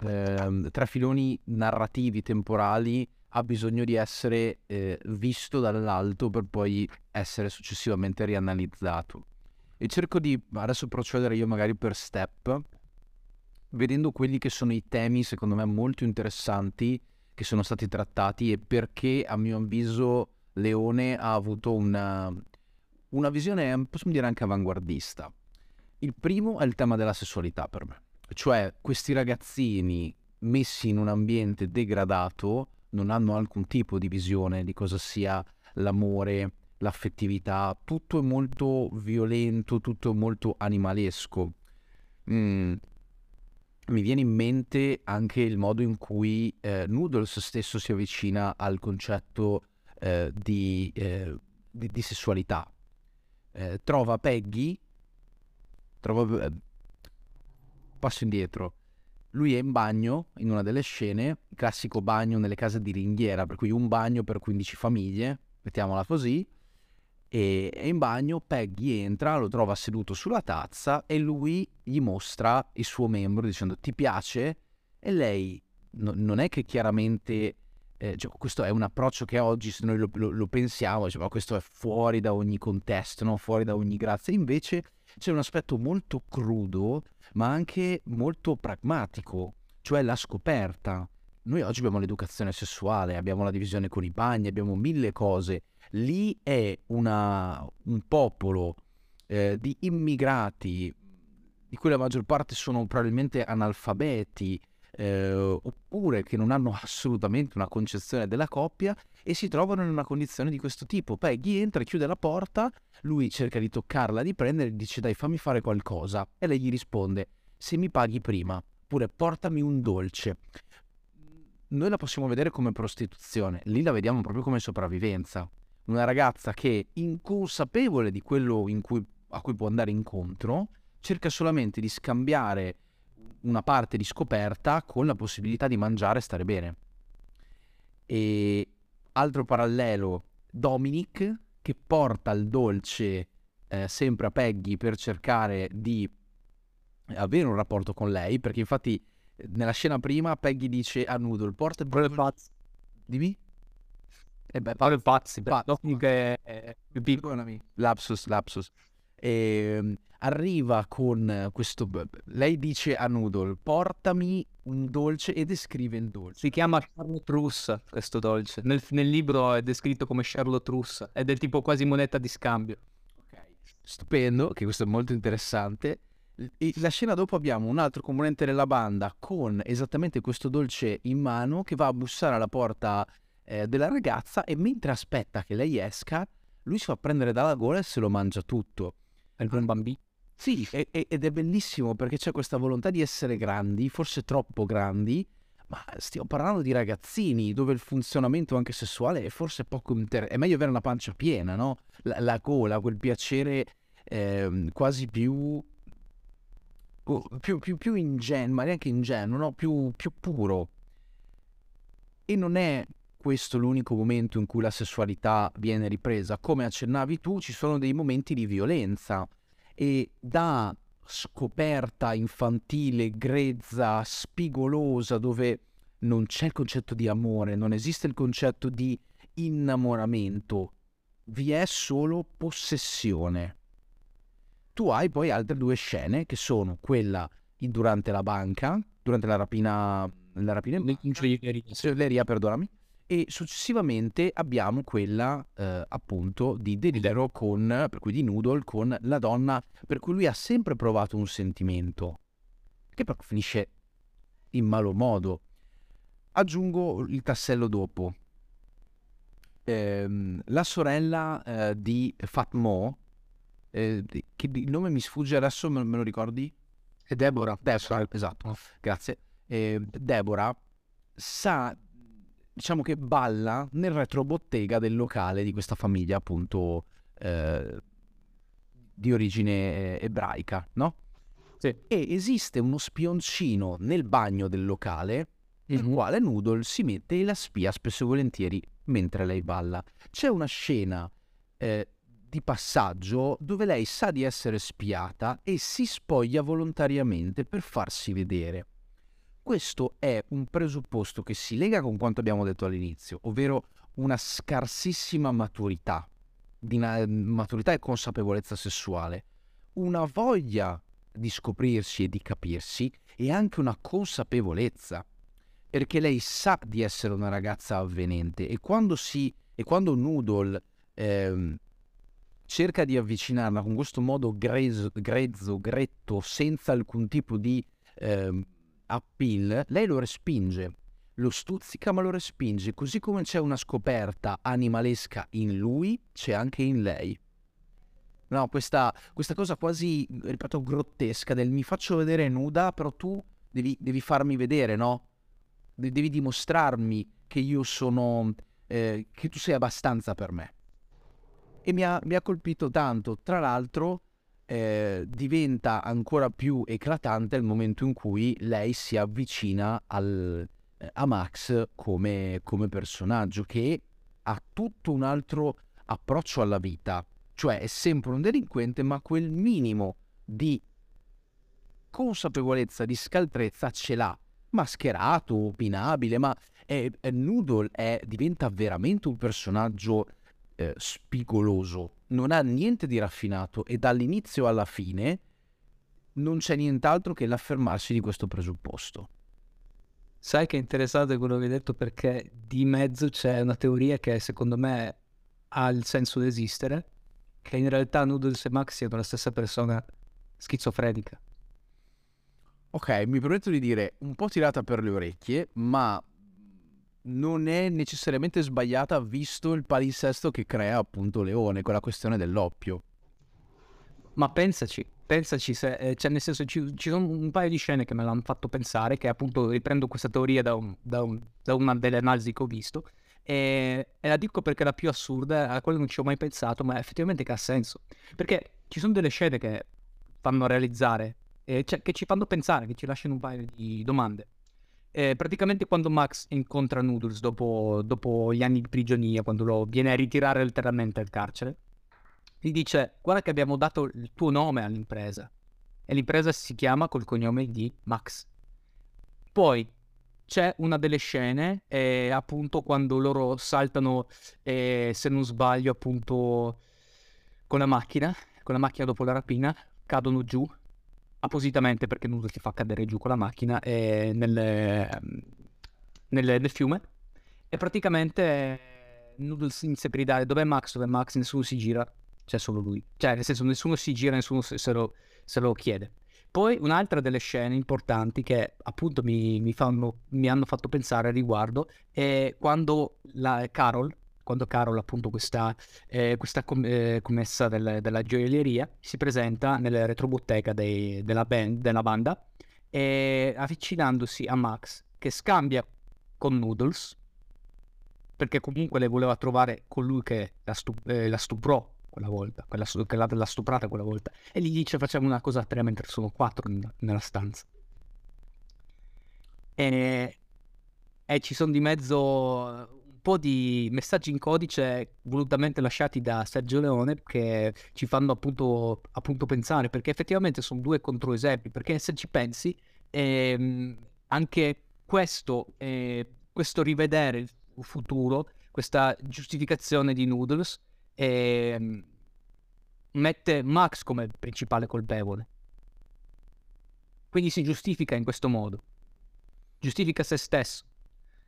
eh, tre filoni narrativi temporali ha bisogno di essere eh, visto dall'alto per poi essere successivamente rianalizzato. E cerco di adesso procedere io magari per step, vedendo quelli che sono i temi secondo me molto interessanti che sono stati trattati e perché a mio avviso Leone ha avuto una, una visione, possiamo dire anche avanguardista. Il primo è il tema della sessualità per me. Cioè, questi ragazzini messi in un ambiente degradato non hanno alcun tipo di visione di cosa sia l'amore, l'affettività, tutto è molto violento, tutto è molto animalesco. Mm. Mi viene in mente anche il modo in cui eh, Noodles stesso si avvicina al concetto eh, di, eh, di, di, sessualità. Eh, trova Peggy, trova... Passo indietro. Lui è in bagno in una delle scene, classico bagno nelle case di ringhiera, per cui un bagno per 15 famiglie, mettiamola così, e è in bagno, Peggy entra, lo trova seduto sulla tazza e lui gli mostra il suo membro dicendo ti piace? E lei no, non è che chiaramente, eh, cioè, questo è un approccio che oggi se noi lo, lo, lo pensiamo, ma questo è fuori da ogni contesto, no? fuori da ogni grazia, invece c'è un aspetto molto crudo ma anche molto pragmatico, cioè la scoperta. Noi oggi abbiamo l'educazione sessuale, abbiamo la divisione con i bagni, abbiamo mille cose lì è una, un popolo eh, di immigrati, di cui la maggior parte sono probabilmente analfabeti, eh, oppure che non hanno assolutamente una concezione della coppia e si trovano in una condizione di questo tipo. Peggy entra, chiude la porta, lui cerca di toccarla, di prendere e dice dai fammi fare qualcosa e lei gli risponde se mi paghi prima, oppure portami un dolce. Noi la possiamo vedere come prostituzione, lì la vediamo proprio come sopravvivenza una ragazza che, inconsapevole di quello cui, a cui può andare incontro, cerca solamente di scambiare una parte di scoperta con la possibilità di mangiare e stare bene. E altro parallelo, Dominic che porta il dolce eh, sempre a Peggy per cercare di avere un rapporto con lei, perché infatti nella scena prima Peggy dice a Noodle porta il dolce. Dimmi? E beh, Paolo Pazzi, pa- che è piccolo. Lapsus, lapsus. E, um, arriva con questo... Lei dice a Noodle, portami un dolce e descrive il dolce. Si chiama Charlotte Russe, questo dolce. Nel, nel libro è descritto come Charlotte Russe ed è tipo quasi moneta di scambio. Ok, stupendo, che questo è molto interessante. E la scena dopo abbiamo un altro componente della banda con esattamente questo dolce in mano che va a bussare alla porta eh, della ragazza e mentre aspetta che lei esca, lui si fa prendere dalla gola e se lo mangia tutto. È un bambino? Sì, e, e, ed è bellissimo perché c'è questa volontà di essere grandi, forse troppo grandi, ma stiamo parlando di ragazzini dove il funzionamento anche sessuale è forse poco interessante. È meglio avere una pancia piena, no? La, la gola, quel piacere eh, quasi più, più, più, più ingenuo, ma neanche ingenuo, no? più, più puro. E non è questo l'unico momento in cui la sessualità viene ripresa. Come accennavi tu, ci sono dei momenti di violenza e da scoperta infantile, grezza, spigolosa, dove non c'è il concetto di amore, non esiste il concetto di innamoramento, vi è solo possessione. Tu hai poi altre due scene che sono quella durante la banca, durante la rapina, la rapina in banca, perdonami, e successivamente abbiamo quella eh, appunto di Deliro con, per cui di Noodle con la donna per cui lui ha sempre provato un sentimento che però finisce in malo modo. Aggiungo il tassello dopo. Eh, la sorella eh, di Fatmo, eh, che il nome mi sfugge adesso, me, me lo ricordi? È Deborah. Deborah, esatto, grazie. Eh, Deborah sa diciamo che balla nel retrobottega del locale di questa famiglia appunto eh, di origine eh, ebraica, no? Sì. E esiste uno spioncino nel bagno del locale il mm-hmm. quale Noodle si mette e la spia spesso e volentieri mentre lei balla. C'è una scena eh, di passaggio dove lei sa di essere spiata e si spoglia volontariamente per farsi vedere. Questo è un presupposto che si lega con quanto abbiamo detto all'inizio, ovvero una scarsissima maturità, maturità e consapevolezza sessuale, una voglia di scoprirsi e di capirsi e anche una consapevolezza, perché lei sa di essere una ragazza avvenente e quando si e quando Noodle ehm, cerca di avvicinarla con questo modo grezzo, grezzo, gretto, senza alcun tipo di ehm, appeal, lei lo respinge. lo stuzzica ma lo respinge, così come c'è una scoperta animalesca in lui, c'è anche in lei. No, questa, questa cosa quasi, ripeto, grottesca del mi faccio vedere nuda, però tu devi, devi farmi vedere, no? De- devi dimostrarmi che io sono, eh, che tu sei abbastanza per me. E mi ha, mi ha colpito tanto. Tra l'altro, eh, diventa ancora più eclatante il momento in cui lei si avvicina al, eh, a Max come, come personaggio che ha tutto un altro approccio alla vita, cioè è sempre un delinquente ma quel minimo di consapevolezza, di scaltrezza ce l'ha, mascherato, opinabile, ma è, è Noodle è, diventa veramente un personaggio eh, spigoloso, non ha niente di raffinato e dall'inizio alla fine non c'è nient'altro che l'affermarsi di questo presupposto. Sai che è interessante quello che hai detto perché di mezzo c'è una teoria che secondo me ha il senso di esistere, che in realtà Noodles e Max siano la stessa persona schizofrenica. Ok, mi permetto di dire un po' tirata per le orecchie, ma non è necessariamente sbagliata visto il palinsesto che crea appunto Leone con la questione dell'oppio. Ma pensaci, pensaci se, eh, cioè nel senso ci, ci, sono un paio di scene che me l'hanno fatto pensare, che appunto riprendo questa teoria da, un, da, un, da una delle analisi che ho visto, e, e, la dico perché è la più assurda, a quella non ci ho mai pensato, ma effettivamente che ha senso. Perché ci sono delle scene che fanno realizzare, eh, cioè, che ci fanno pensare, che ci lasciano un paio di domande. Eh, praticamente quando Max incontra Noodles dopo, dopo, gli anni di prigionia, quando lo viene a ritirare letteralmente dal carcere, gli dice guarda che abbiamo dato il tuo nome all'impresa e l'impresa si chiama col cognome di Max. Poi c'è una delle scene, eh, appunto quando loro saltano, eh, se non sbaglio, appunto con la macchina, con la macchina dopo la rapina, cadono giù appositamente perché Noodles ti fa cadere giù con la macchina eh, nel, ehm, nel, nel, fiume e praticamente Noodles inizia a gridare dov'è Max, dov'è Max, nessuno si gira, c'è solo lui. Cioè, nel senso, nessuno si gira, nessuno se, lo, se lo, chiede. Poi un'altra delle scene importanti che appunto mi, mi, fanno, mi hanno fatto pensare a riguardo è quando la Carol, quando Carol, appunto questa, eh, questa com- eh, commessa del, della gioielleria, si presenta nella retrobottega dei, della, band, della banda e avvicinandosi a Max che scambia con Noodles perché comunque le voleva trovare colui che la, stu- eh, la stuprò quella volta, quella su- l'ha, l'ha stuprata quella volta e gli dice facciamo una cosa a tre mentre sono quattro n- nella stanza. E, e ci sono di mezzo po' di messaggi in codice volutamente lasciati da Sergio Leone che ci fanno appunto, appunto pensare, perché effettivamente sono due controesempi, perché se ci pensi, ehm, anche questo, eh, questo rivedere il futuro, questa giustificazione di Noodles, eh, mette Max come principale colpevole. Quindi si giustifica in questo modo. Giustifica se stesso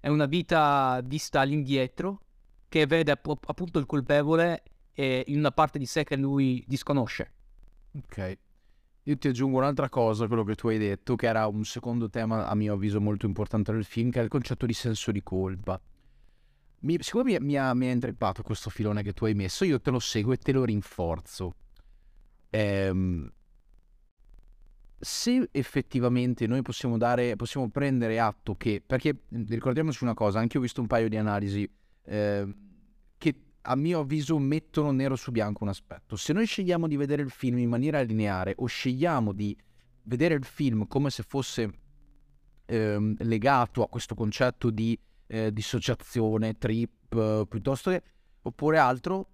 è una vita vista all'indietro che vede app- appunto il colpevole eh, in una parte di sé che lui disconosce. Ok. Io ti aggiungo un'altra cosa a quello che tu hai detto, che era un secondo tema a mio avviso molto importante del film, che è il concetto di senso di colpa. Mi, siccome mi, mi, ha, mi ha intreppato questo filone che tu hai messo, io te lo seguo e te lo rinforzo. Ehm, se effettivamente noi possiamo dare, possiamo prendere atto che, perché ricordiamoci una cosa, anche io ho visto un paio di analisi eh, che a mio avviso mettono nero su bianco un aspetto. Se noi scegliamo di vedere il film in maniera lineare o scegliamo di vedere il film come se fosse eh, legato a questo concetto di eh, dissociazione, trip, eh, piuttosto che, oppure altro,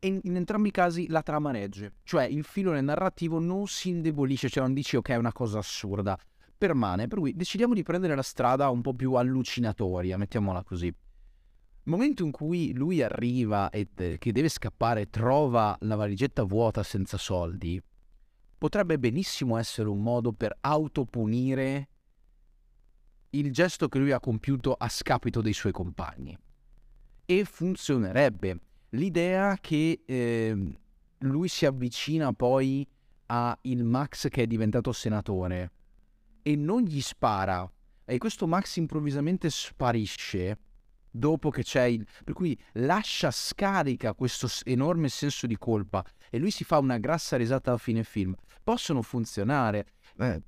in, in, entrambi i casi la trama regge, cioè il filone narrativo non si indebolisce, cioè non dici ok è una cosa assurda, permane, per cui decidiamo di prendere la strada un po' più allucinatoria, mettiamola così. Il momento in cui lui arriva e che deve scappare trova la valigetta vuota senza soldi, potrebbe benissimo essere un modo per autopunire il gesto che lui ha compiuto a scapito dei suoi compagni. E funzionerebbe l'idea che eh, lui si avvicina poi a il Max che è diventato senatore e non gli spara, E questo Max improvvisamente sparisce dopo che c'è il... per cui lascia scarica questo enorme senso di colpa e lui si fa una grassa risata a fine film. Possono funzionare. Eh,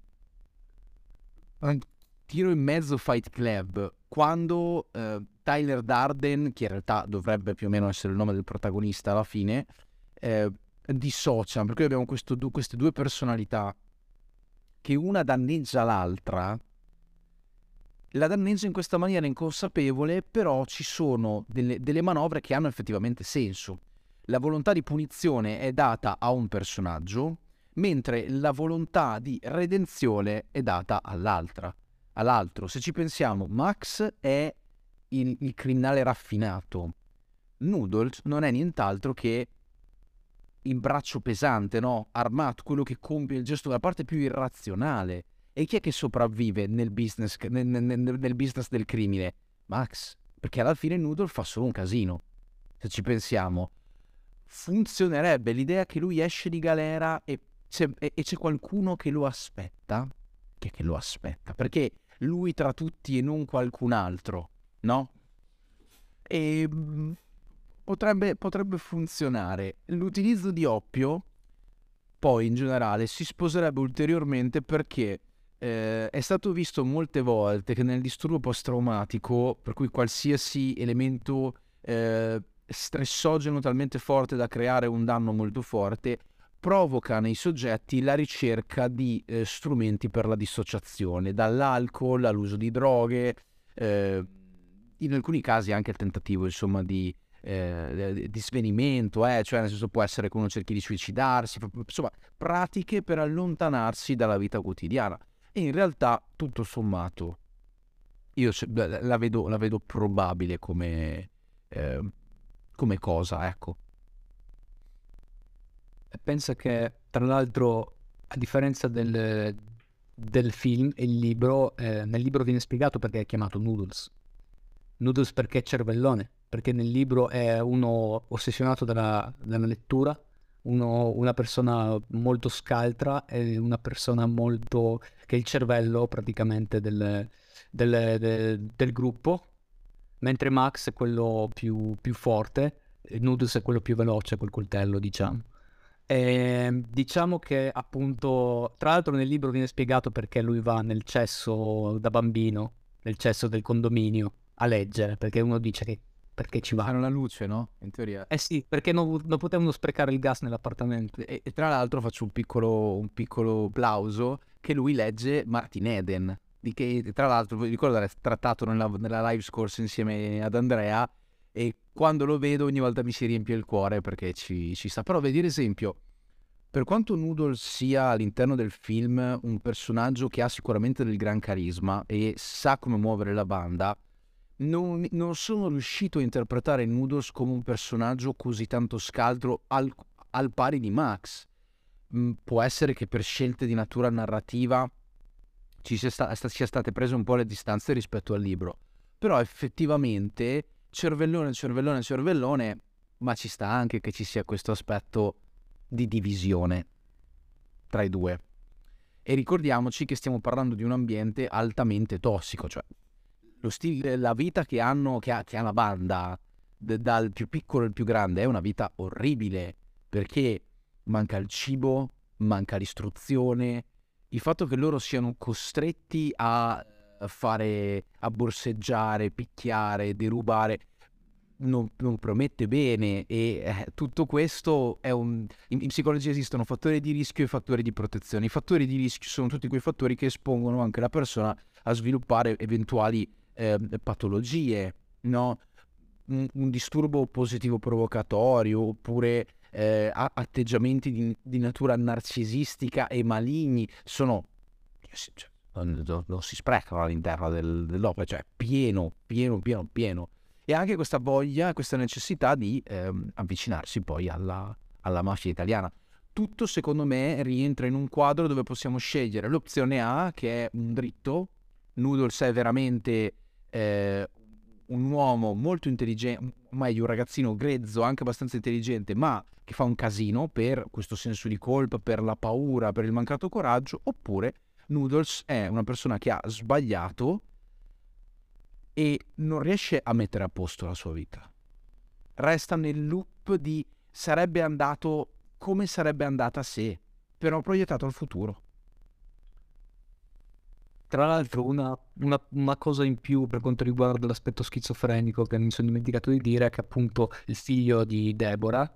tiro in mezzo Fight Club quando eh, Tyler Darden, che in realtà dovrebbe più o meno essere il nome del protagonista alla fine, eh, dissocia, per cui abbiamo questo, queste due personalità che una danneggia l'altra, la danneggia in questa maniera inconsapevole, però ci sono delle, delle manovre che hanno effettivamente senso. La volontà di punizione è data a un personaggio, mentre la volontà di redenzione è data all'altra, all'altro. Se ci pensiamo, Max è il, il criminale raffinato. Noodles non è nient'altro che il braccio pesante, no? Armato, quello che compie il gesto della parte più irrazionale. E chi è che sopravvive nel business, nel, nel, nel business del crimine? Max. Perché alla fine Noodle fa solo un casino. Se ci pensiamo, funzionerebbe l'idea che lui esce di galera e c'è, e, e c'è qualcuno che lo aspetta. Che, che lo aspetta? Perché lui tra tutti e non qualcun altro, no? E mm, potrebbe, potrebbe funzionare. L'utilizzo di oppio, poi in generale, si sposerebbe ulteriormente perché eh, è stato visto molte volte che nel disturbo post-traumatico, per cui qualsiasi elemento eh, stressogeno talmente forte da creare un danno molto forte, provoca nei soggetti la ricerca di eh, strumenti per la dissociazione, dall'alcol all'uso di droghe, eh, in alcuni casi anche il tentativo insomma di eh, di svenimento, eh, cioè nel senso può essere che uno cerchi di suicidarsi, insomma pratiche per allontanarsi dalla vita quotidiana. E in realtà tutto sommato io la vedo, la vedo probabile come, eh, come cosa, ecco. Pensa che tra l'altro a differenza del, del film il libro, eh, nel libro viene spiegato perché è chiamato Noodles. Noodles perché cervellone perché nel libro è uno ossessionato dalla, dalla lettura, uno, una persona molto scaltra e una persona molto... che è il cervello praticamente del, del, del, del gruppo, mentre Max è quello più, più forte, Noodles è quello più veloce col coltello, diciamo. E diciamo che appunto, tra l'altro nel libro viene spiegato perché lui va nel cesso da bambino, nel cesso del condominio, a leggere, perché uno dice che perché ci vanno la luce, no? In teoria. Eh sì, perché non, non potevano sprecare il gas nell'appartamento. E, e, tra l'altro faccio un piccolo, un piccolo plauso che lui legge Martin Eden, di che tra l'altro vi ricordo aver trattato nella, nella live scorsa insieme ad Andrea e quando lo vedo ogni volta mi si riempie il cuore perché ci, ci sta. Però vedi, ad esempio, per quanto Noodle sia all'interno del film un personaggio che ha sicuramente del gran carisma e sa come muovere la banda, non, non, sono riuscito a interpretare Noodles come un personaggio così tanto scaltro al, al pari di Max. Mm, può essere che per scelte di natura narrativa ci sia, sta, sia state prese un po' le distanze rispetto al libro. Però effettivamente, cervellone, cervellone, cervellone, ma ci sta anche che ci sia questo aspetto di divisione tra i due. E ricordiamoci che stiamo parlando di un ambiente altamente tossico, cioè lo stile, la vita che hanno, che ha, che ha la banda, d- dal più piccolo al più grande, è una vita orribile perché manca il cibo, manca l'istruzione, il fatto che loro siano costretti a fare, a borseggiare, picchiare, derubare, non, non promette bene e eh, tutto questo è un... In, in, psicologia esistono fattori di rischio e fattori di protezione. I fattori di rischio sono tutti quei fattori che espongono anche la persona a sviluppare eventuali eh, patologie, no? un, un, disturbo positivo provocatorio oppure eh, atteggiamenti di, di, natura narcisistica e maligni sono... Cioè, non, non, si sprecano all'interno del, dell'opera, cioè pieno, pieno, pieno, pieno. E anche questa voglia, questa necessità di eh, avvicinarsi poi alla, alla mafia italiana tutto secondo me rientra in un quadro dove possiamo scegliere l'opzione A che è un dritto, Noodles è veramente eh, un uomo molto intelligente, meglio un ragazzino grezzo, anche abbastanza intelligente, ma che fa un casino per questo senso di colpa, per la paura, per il mancato coraggio, oppure Noodles è una persona che ha sbagliato e non riesce a mettere a posto la sua vita. Resta nel loop di sarebbe andato come sarebbe andata se, però proiettato al futuro. Tra l'altro, una, una, una, cosa in più per quanto riguarda l'aspetto schizofrenico che mi sono dimenticato di dire è che appunto il figlio di Deborah,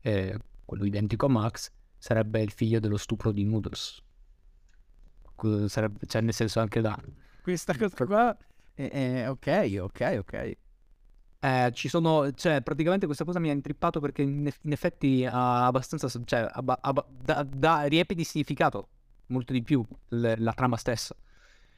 eh, quello identico a Max, sarebbe il figlio dello stupro di Noodles. Sarebbe, cioè, nel senso anche là. Questa cosa qua è, è ok, ok, ok. Eh, ci sono, cioè, praticamente questa cosa mi ha intrippato perché in, in effetti ha abbastanza, cioè, abba, abba, da, da, riempie di significato molto di più le, la trama stessa.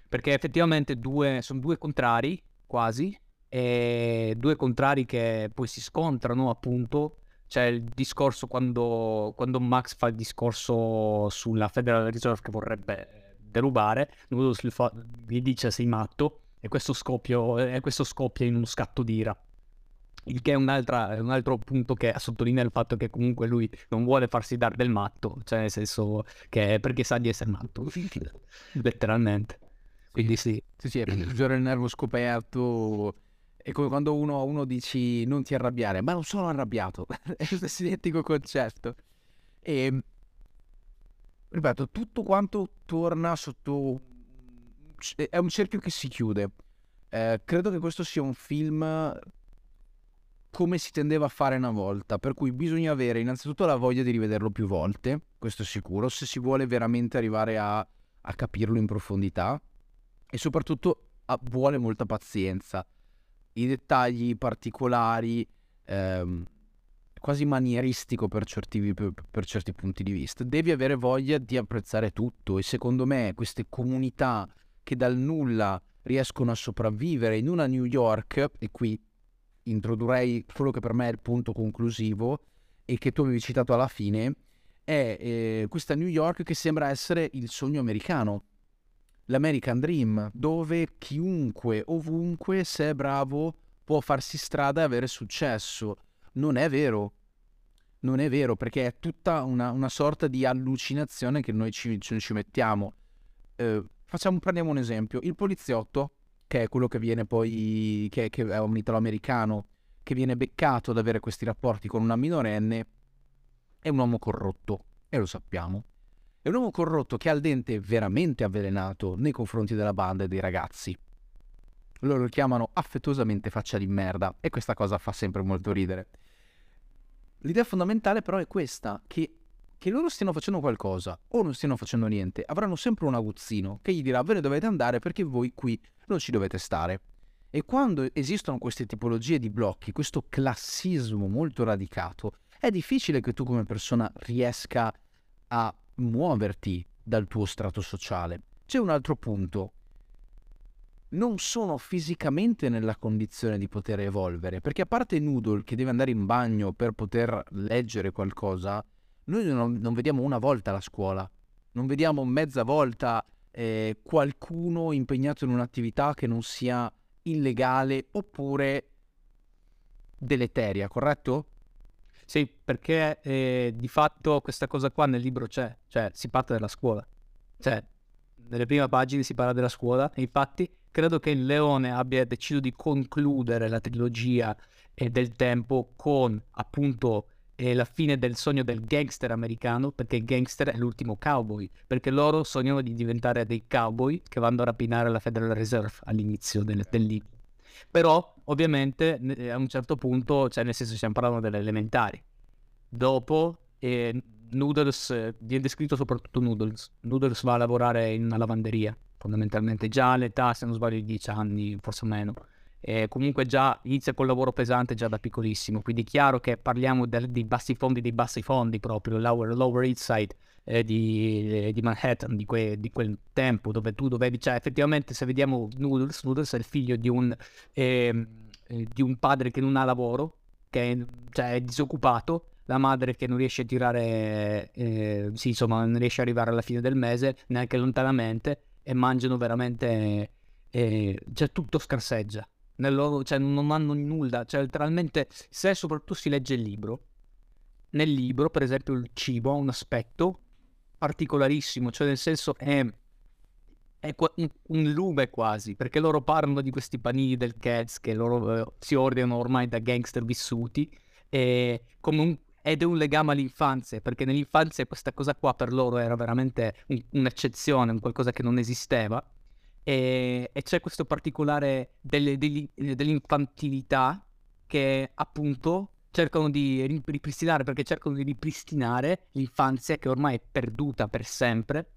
Perché effettivamente due, sono due contrari, quasi, e due contrari che poi si scontrano, appunto. C'è il discorso quando, quando Max fa il discorso sulla Federal Reserve che vorrebbe derubare, gli dice sei matto, e questo, scoppio, e questo scoppia in uno scatto d'ira. Il che è, un altro punto che sottolinea il fatto che comunque lui non vuole farsi dare del matto, cioè nel senso che perché sa di essere matto, letteralmente. Quindi sì. Sì, sì, è per usare il nervo scoperto. È come quando uno a uno dici non ti arrabbiare, ma non sono arrabbiato. è lo stesso identico concetto. E ripeto, tutto quanto torna sotto. È un cerchio che si chiude. Eh, credo che questo sia un film come si tendeva a fare una volta, per cui bisogna avere innanzitutto la voglia di rivederlo più volte, questo è sicuro, se si vuole veramente arrivare a, a capirlo in profondità e soprattutto a, vuole molta pazienza. I dettagli particolari, ehm, quasi manieristico per certi, per, per certi punti di vista, devi avere voglia di apprezzare tutto e secondo me queste comunità che dal nulla riescono a sopravvivere in una New York, e qui introdurrei quello che per me è il punto conclusivo e che tu avevi citato alla fine, è eh, questa New York che sembra essere il sogno americano, l'American Dream, dove chiunque, ovunque, se è bravo, può farsi strada e avere successo. Non è vero. Non è vero, perché è tutta una, una sorta di allucinazione che noi ci, ci mettiamo. Eh, facciamo, prendiamo un esempio. Il poliziotto che è quello che viene poi, che, che è un italo-americano, che viene beccato ad avere questi rapporti con una minorenne, è un uomo corrotto, e lo sappiamo. È un uomo corrotto che ha il dente veramente avvelenato nei confronti della banda e dei ragazzi. Loro lo chiamano affettuosamente faccia di merda e questa cosa fa sempre molto ridere. L'idea fondamentale però è questa, che che loro stiano facendo qualcosa o non stiano facendo niente, avranno sempre un aguzzino che gli dirà ve ne dovete andare perché voi qui non ci dovete stare. E quando esistono queste tipologie di blocchi, questo classismo molto radicato, è difficile che tu come persona riesca a muoverti dal tuo strato sociale. C'è un altro punto. Non sono fisicamente nella condizione di poter evolvere, perché a parte Noodle che deve andare in bagno per poter leggere qualcosa, noi non, non vediamo una volta la scuola, non vediamo mezza volta eh, qualcuno impegnato in un'attività che non sia illegale oppure deleteria, corretto? Sì, perché eh, di fatto questa cosa qua nel libro c'è, cioè si parte dalla scuola. Cioè, nelle prime pagine si parla della scuola e infatti credo che il Leone abbia deciso di concludere la trilogia e del tempo con appunto è la fine del sogno del gangster americano, perché il gangster è l'ultimo cowboy, perché loro sognano di diventare dei cowboy che vanno a rapinare la Federal Reserve all'inizio del, del libro. Però, ovviamente, a un certo punto, cioè nel senso stiamo parlando delle elementari. Dopo, eh, Noodles, viene descritto soprattutto Noodles. Noodles va a lavorare in una lavanderia, fondamentalmente già all'età, se non sbaglio, di 10 anni, forse meno eh, comunque già inizia col lavoro pesante già da piccolissimo, quindi chiaro che parliamo del, dei bassi fondi dei bassi fondi proprio, lower, lower East eh, di, eh, di, Manhattan di, que, di, quel tempo dove tu dovevi, cioè effettivamente se vediamo Noodles, Noodles è il figlio di un, ehm, eh, di un padre che non ha lavoro, che è, cioè, è disoccupato, la madre che non riesce a tirare, eh, sì, insomma, non riesce ad arrivare alla fine del mese, neanche lontanamente, e mangiano veramente, eh, cioè tutto scarseggia loro, cioè non hanno nulla, cioè letteralmente se soprattutto si legge il libro, nel libro per esempio il cibo ha un aspetto particolarissimo, cioè nel senso è, è un, un, lume quasi, perché loro parlano di questi panini del Cats che loro eh, si ordinano ormai da gangster vissuti, e come un, ed è un legame all'infanzia, perché nell'infanzia questa cosa qua per loro era veramente un, un'eccezione, un qualcosa che non esisteva. E, e c'è questo particolare delle, degli, dell'infantilità che appunto cercano di ripristinare, perché cercano di ripristinare l'infanzia che ormai è perduta per sempre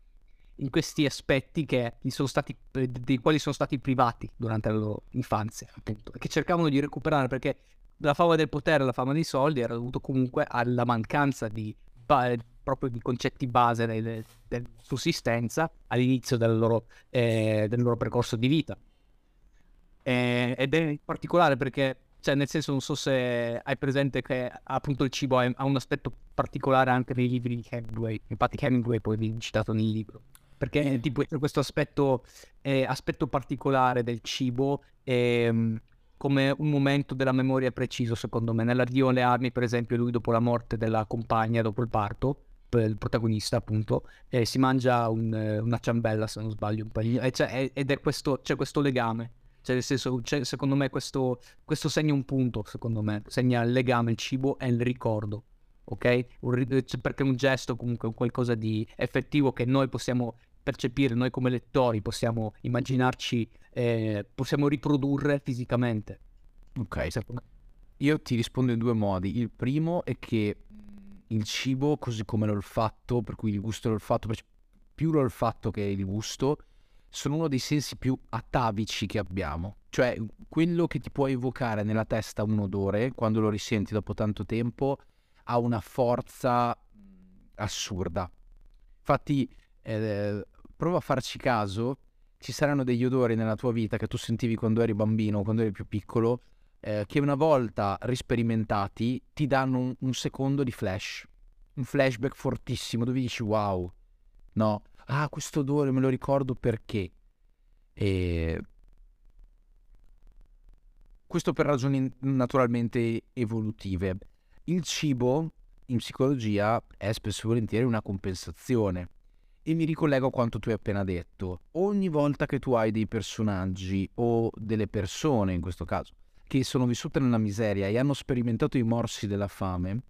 in questi aspetti che gli sono stati, dei quali sono stati privati durante la loro infanzia, appunto, e che cercavano di recuperare perché la fama del potere, la fama dei soldi era dovuto comunque alla mancanza di proprio di concetti base della del sussistenza all'inizio del loro, eh, del loro percorso di vita. E, ed è particolare perché, cioè, nel senso, non so se hai presente che appunto il cibo ha, un aspetto particolare anche nei libri di Hemingway. Infatti, Hemingway poi viene citato nel libro. Perché tipo, c'è questo aspetto, eh, aspetto particolare del cibo. Eh, come un momento della memoria preciso, secondo me. Nell'addio alle armi, per esempio, lui dopo la morte della compagna, dopo il parto, il protagonista appunto, eh, si mangia un, una ciambella, se non sbaglio, un panino, c'è, ed è questo, c'è questo legame. Cioè, nel senso, secondo me questo, questo, segna un punto, secondo me, segna il legame, il cibo e il ricordo, ok? Un, cioè, perché è un gesto comunque, qualcosa di effettivo che noi possiamo percepire, noi come lettori possiamo immaginarci eh, possiamo riprodurre fisicamente. Ok, io ti rispondo in due modi. Il primo è che il cibo, così come l'olfatto, per cui il gusto e l'olfatto, più l'olfatto che il gusto, sono uno dei sensi più atavici che abbiamo. Cioè, quello che ti può evocare nella testa un odore, quando lo risenti dopo tanto tempo, ha una forza assurda. Infatti, eh, prova a farci caso ci saranno degli odori nella tua vita che tu sentivi quando eri bambino, quando eri più piccolo, eh, che una volta risperimentati ti danno un, un, secondo di flash, un flashback fortissimo dove dici wow, no, ah questo odore me lo ricordo perché. E... Questo per ragioni naturalmente evolutive. Il cibo in psicologia è spesso e volentieri una compensazione e mi ricollego a quanto tu hai appena detto. Ogni volta che tu hai dei personaggi o delle persone, in questo caso, che sono vissute nella miseria e hanno sperimentato i morsi della fame,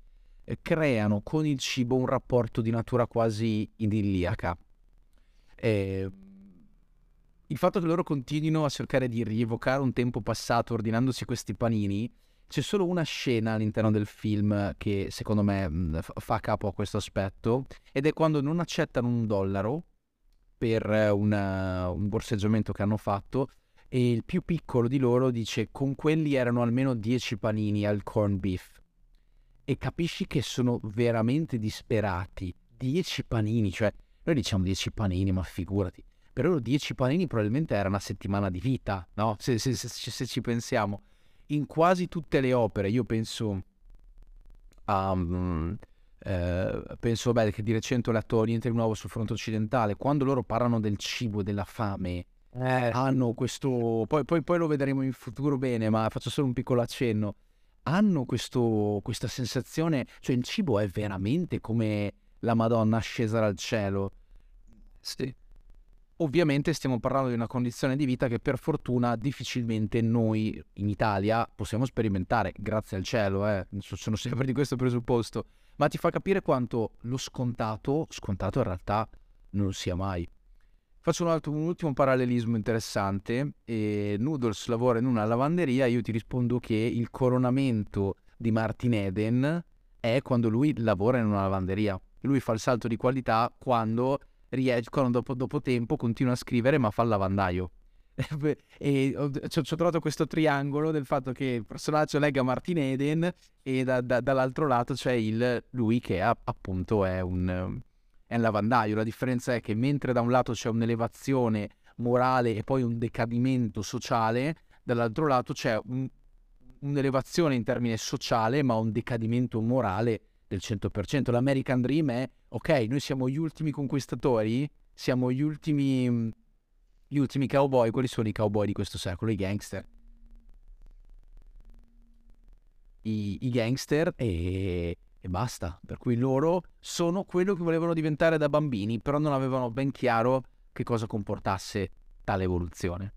eh, creano con il cibo un rapporto di natura quasi idilliaca. Eh, il fatto che loro continuino a cercare di rievocare un tempo passato ordinandosi questi panini c'è solo una scena all'interno del film che secondo me mh, fa capo a questo aspetto ed è quando non accettano un dollaro per una, un borseggiamento che hanno fatto e il più piccolo di loro dice con quelli erano almeno 10 panini al corn beef e capisci che sono veramente disperati. 10 panini cioè noi diciamo 10 panini ma figurati. Per loro 10 panini probabilmente era una settimana di vita no? se, se, se, se ci pensiamo. In quasi tutte le opere, io penso a... Um, eh, penso beh, che di recente ho letto il Nuovo sul fronte occidentale, quando loro parlano del cibo, della fame, eh. hanno questo... Poi, poi, poi, lo vedremo in futuro bene, ma faccio solo un piccolo accenno. Hanno questo, questa sensazione, cioè il cibo è veramente come la Madonna scesa dal cielo. Sì. Ovviamente stiamo parlando di una condizione di vita che per fortuna difficilmente noi in Italia possiamo sperimentare, grazie al cielo, eh. sono sempre di questo presupposto, ma ti fa capire quanto lo scontato, scontato in realtà non sia mai. Faccio un, altro, un ultimo parallelismo interessante. E Noodles lavora in una lavanderia, io ti rispondo che il coronamento di Martin Eden è quando lui lavora in una lavanderia. Lui fa il salto di qualità quando riescono dopo, dopo tempo, continua a scrivere ma fa il lavandaio. e ho, ci ho trovato questo triangolo del fatto che il personaggio legga Martin Eden e da, da, dall'altro lato c'è il, lui che è, appunto è un, è un lavandaio. La differenza è che mentre da un lato c'è un'elevazione morale e poi un decadimento sociale, dall'altro lato c'è un, un'elevazione in termine sociale ma un decadimento morale del 100%. L'American Dream è, ok, noi siamo gli ultimi conquistatori, siamo gli ultimi, gli ultimi cowboy, quali sono i cowboy di questo secolo? I gangster. I, i gangster e e basta. Per cui loro sono quello che volevano diventare da bambini, però non avevano ben chiaro che cosa comportasse tale evoluzione.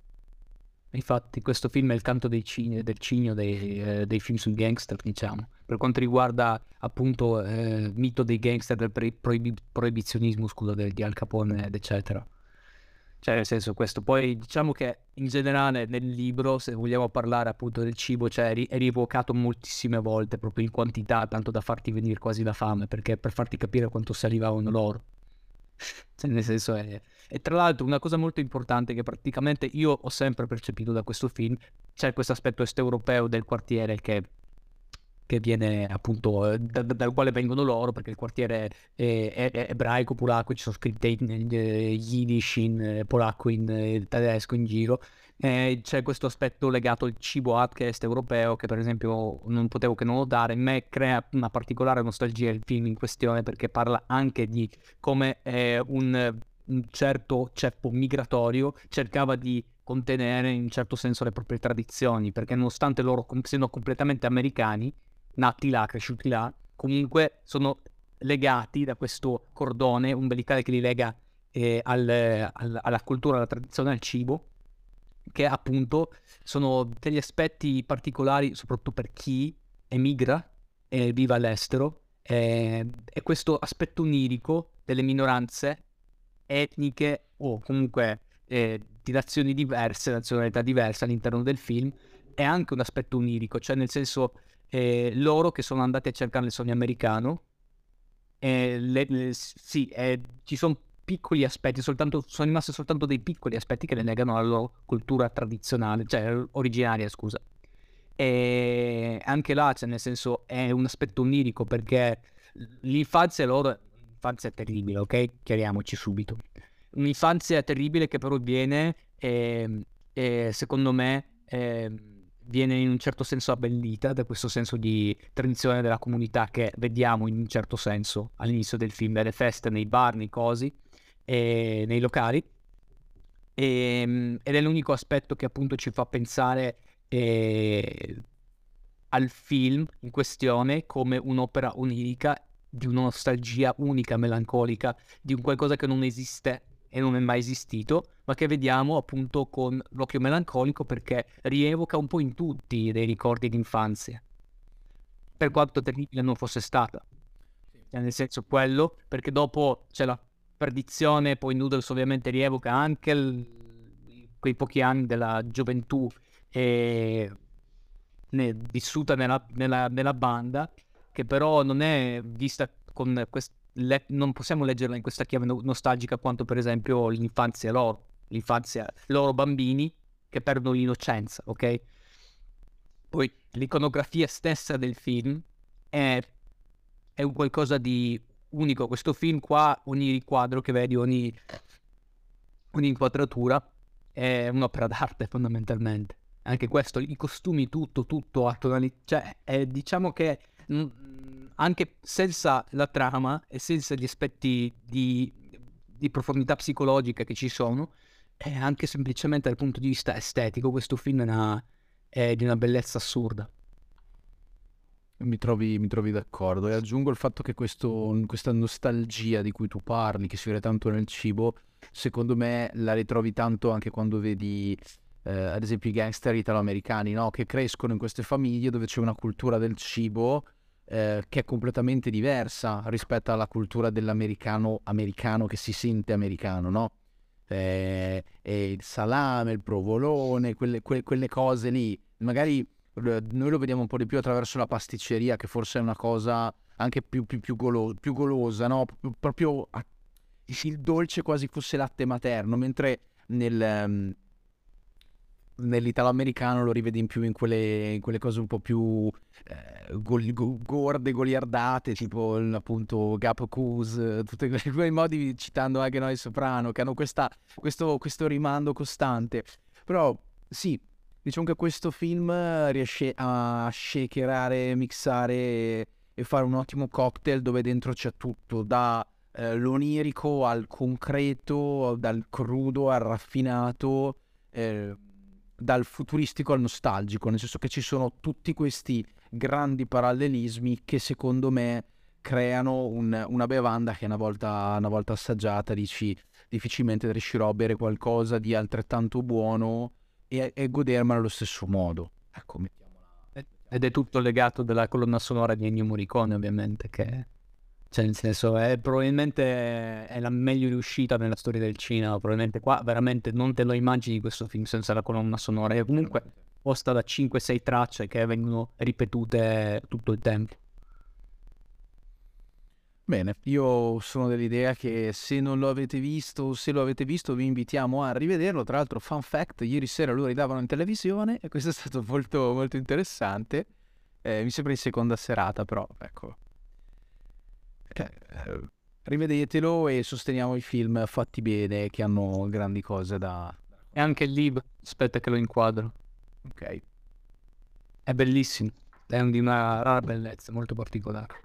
Infatti, questo film è il canto cigni, del cigno dei, eh, dei, film sul gangster, diciamo. Per quanto riguarda appunto il eh, mito dei gangster, del proib- proibizionismo, scusa, del, di Al Capone, eccetera. Cioè, nel senso, questo. Poi diciamo che in generale nel libro, se vogliamo parlare appunto del cibo, cioè è rievocato moltissime volte, proprio in quantità, tanto da farti venire quasi la fame, perché per farti capire quanto salivavano loro. Cioè, nel senso è... E tra l'altro una cosa molto importante che praticamente io ho sempre percepito da questo film, c'è questo aspetto est-europeo del quartiere che, che viene appunto da, da, dal quale vengono loro, perché il quartiere è, è, è ebraico, polacco, ci sono scritte in, in, in yiddish, in polacco, in, tedesco in giro. Eh, c'è questo aspetto legato al cibo che est europeo che per esempio non potevo che non notare. Me crea una particolare nostalgia il film in questione perché parla anche di come eh, un un certo ceppo migratorio cercava di contenere in un certo senso le proprie tradizioni, perché nonostante loro siano completamente americani, nati là, cresciuti là, comunque sono legati da questo cordone umbilicale che li lega eh, al, al, alla cultura, alla tradizione, al cibo, che appunto sono degli aspetti particolari, soprattutto per chi emigra e vive all'estero, e, e questo aspetto onirico delle minoranze etniche o comunque eh, di nazioni diverse, nazionalità diverse all'interno del film, è anche un aspetto onirico, cioè nel senso eh, loro che sono andati a cercare il sogno americano, eh, le, le, sì, eh, ci sono piccoli aspetti, soltanto, sono rimasti soltanto dei piccoli aspetti che le legano alla loro cultura tradizionale, cioè originaria, scusa. E anche là, cioè, nel senso, è un aspetto onirico perché l'infanzia loro un'infanzia terribile, ok? Chiariamoci subito. Un'infanzia terribile che però viene, eh, eh, secondo me, eh, viene in un certo senso abbellita da questo senso di tradizione della comunità che vediamo in un certo senso all'inizio del film, nelle feste, nei bar, nei cosi, nei locali. E, ehm, ed è l'unico aspetto che appunto ci fa pensare eh, al film in questione come un'opera onirica di una nostalgia unica, melancolica, di un qualcosa che non esiste e non è mai esistito, ma che vediamo appunto con l'occhio melancolico perché rievoca un po' in tutti dei ricordi d'infanzia, per quanto terribile non fosse stata. Cioè, nel senso quello, perché dopo c'è la perdizione, poi Noodles ovviamente rievoca anche il, quei pochi anni della gioventù e, ne, vissuta nella, nella, nella banda che però non è vista con quest- le- non possiamo leggerla in questa chiave no- nostalgica quanto per esempio l'infanzia loro, l'infanzia loro bambini che perdono l'innocenza, ok? Poi l'iconografia stessa del film è, è un qualcosa di unico. Questo film qua, ogni riquadro che vedi, ogni, ogni inquadratura è un'opera d'arte fondamentalmente. Anche questo, i costumi, tutto, tutto a. Cioè, è, diciamo che anche senza la trama e senza gli aspetti di, di profondità psicologica che ci sono, e anche semplicemente dal punto di vista estetico, questo film è, una, è di una bellezza assurda. Mi trovi, mi trovi, d'accordo e aggiungo il fatto che questo, questa nostalgia di cui tu parli, che si vede tanto nel cibo, secondo me la ritrovi tanto anche quando vedi eh, ad esempio i gangster italo-americani, no? che crescono in queste famiglie dove c'è una cultura del cibo eh, che è completamente diversa rispetto alla cultura dell'americano americano che si sente americano, no? Eh, il salame, il provolone, quelle, que- quelle cose lì, magari eh, noi lo vediamo un po' di più attraverso la pasticceria, che forse è una cosa anche più, più, più, golo- più golosa, no? proprio a- il dolce quasi fosse latte materno, mentre nel, um, nell'italo-americano lo rivedi in più in quelle, in quelle cose un po' più eh, gol, go, gorde, goliardate, tipo appunto Gap Cus, tutti quei modi citando anche noi Soprano, che hanno questa, questo, questo rimando costante. Però sì, diciamo che questo film riesce a shakerare, mixare e fare un ottimo cocktail dove dentro c'è tutto, da eh, l'onirico al concreto, dal crudo al raffinato. Eh, dal futuristico al nostalgico, nel senso che ci sono tutti questi grandi parallelismi che secondo me creano un- una bevanda che una volta, una volta assaggiata dici difficilmente riuscirò a bere qualcosa di altrettanto buono e, e godermelo allo stesso modo. Ecco. Ed è tutto legato dalla colonna sonora di Ennio Morricone, ovviamente, che cioè nel senso è probabilmente è la meglio riuscita nella storia del cinema, probabilmente qua veramente non te lo immagini questo film senza la colonna sonora, è comunque posta da 5-6 tracce che vengono ripetute tutto il tempo. Bene, io sono dell'idea che se non lo avete visto o se lo avete visto vi invitiamo a rivederlo. Tra l'altro, fun fact, ieri sera lo ridavano in televisione e questo è stato molto, molto interessante. Eh, mi sembra in seconda serata, però ecco. Eh, eh, rivedetelo e sosteniamo i film fatti bene che hanno grandi cose da... E anche il libro, aspetta che lo inquadro. Ok. È bellissimo, è di una rara bellezza, molto particolare.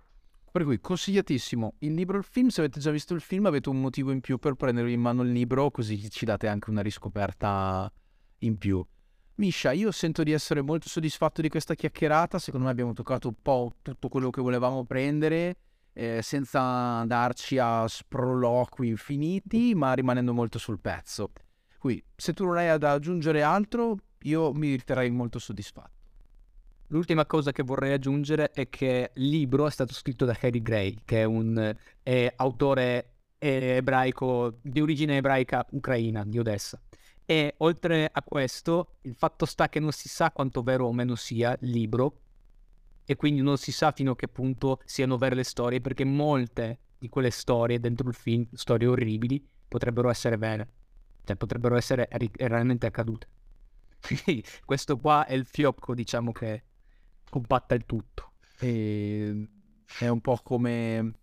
Per cui consigliatissimo il libro e il film. Se avete già visto il film, avete un motivo in più per prendervi in mano il libro, così ci date anche una riscoperta in più. Misha, io sento di essere molto soddisfatto di questa chiacchierata. Secondo me abbiamo toccato un po' tutto quello che volevamo prendere, eh, senza andarci a sproloqui infiniti, ma rimanendo molto sul pezzo. Qui, se tu non hai da aggiungere altro, io mi riterrei molto soddisfatto. L'ultima cosa che vorrei aggiungere è che il libro è stato scritto da Harry Gray, che è un è autore ebraico di origine ebraica ucraina, di Odessa. E oltre a questo, il fatto sta che non si sa quanto vero o meno sia il libro, e quindi non si sa fino a che punto siano vere le storie, perché molte di quelle storie dentro il film, storie orribili, potrebbero essere vere, cioè potrebbero essere realmente accadute. Quindi questo qua è il fiocco, diciamo, che compatta il tutto. E è un po' come...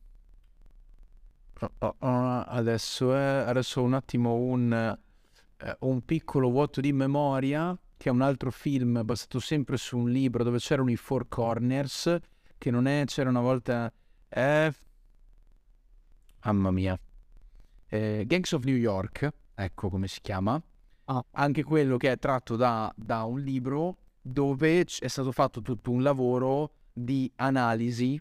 Adesso, è... adesso un attimo un, eh, un piccolo vuoto di memoria, che è un altro film basato sempre su un libro dove c'erano i Four Corners, che non è... c'era una volta... Eh... Mamma mia. Eh, Gangs of New York, ecco come si chiama. Ah. Anche quello che è tratto da, da un libro dove è stato fatto tutto un lavoro di analisi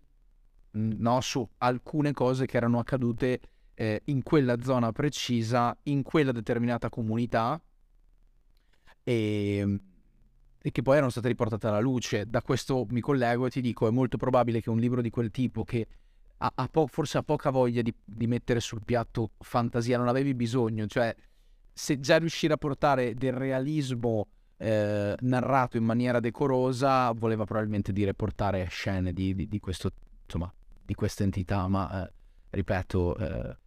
no, su alcune cose che erano accadute eh, in quella zona precisa, in quella determinata comunità e, e, che poi erano state riportate alla luce. Da questo mi collego e ti dico, è molto probabile che un libro di quel tipo che ha po- forse ha poca voglia di, di mettere sul piatto fantasia, non avevi bisogno, cioè se già riuscire a portare del realismo eh, narrato in maniera decorosa, voleva probabilmente dire portare scene di, di, di questo, insomma, di questa entità, ma eh, ripeto, eh,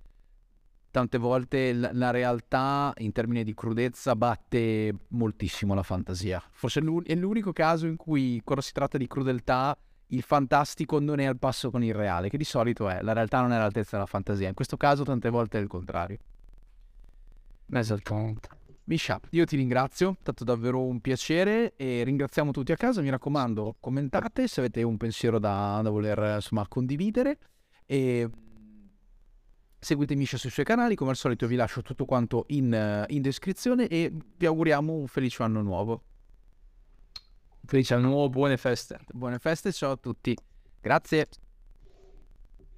tante volte la, la, realtà in termini di crudezza batte moltissimo la fantasia. Forse è l'unico caso in cui quando si tratta di crudeltà il fantastico non è al passo con il reale, che di solito è, la realtà non è all'altezza della fantasia, in questo caso tante volte è il contrario. Esattamente. Misha, io ti ringrazio, è stato davvero un piacere e ringraziamo tutti a casa, mi raccomando commentate se avete un pensiero da, da voler insomma, condividere e seguite Misha sui suoi canali, come al solito vi lascio tutto quanto in, in descrizione e vi auguriamo un felice anno nuovo. Felice anno nuovo, buone feste. Buone feste, ciao a tutti. Grazie.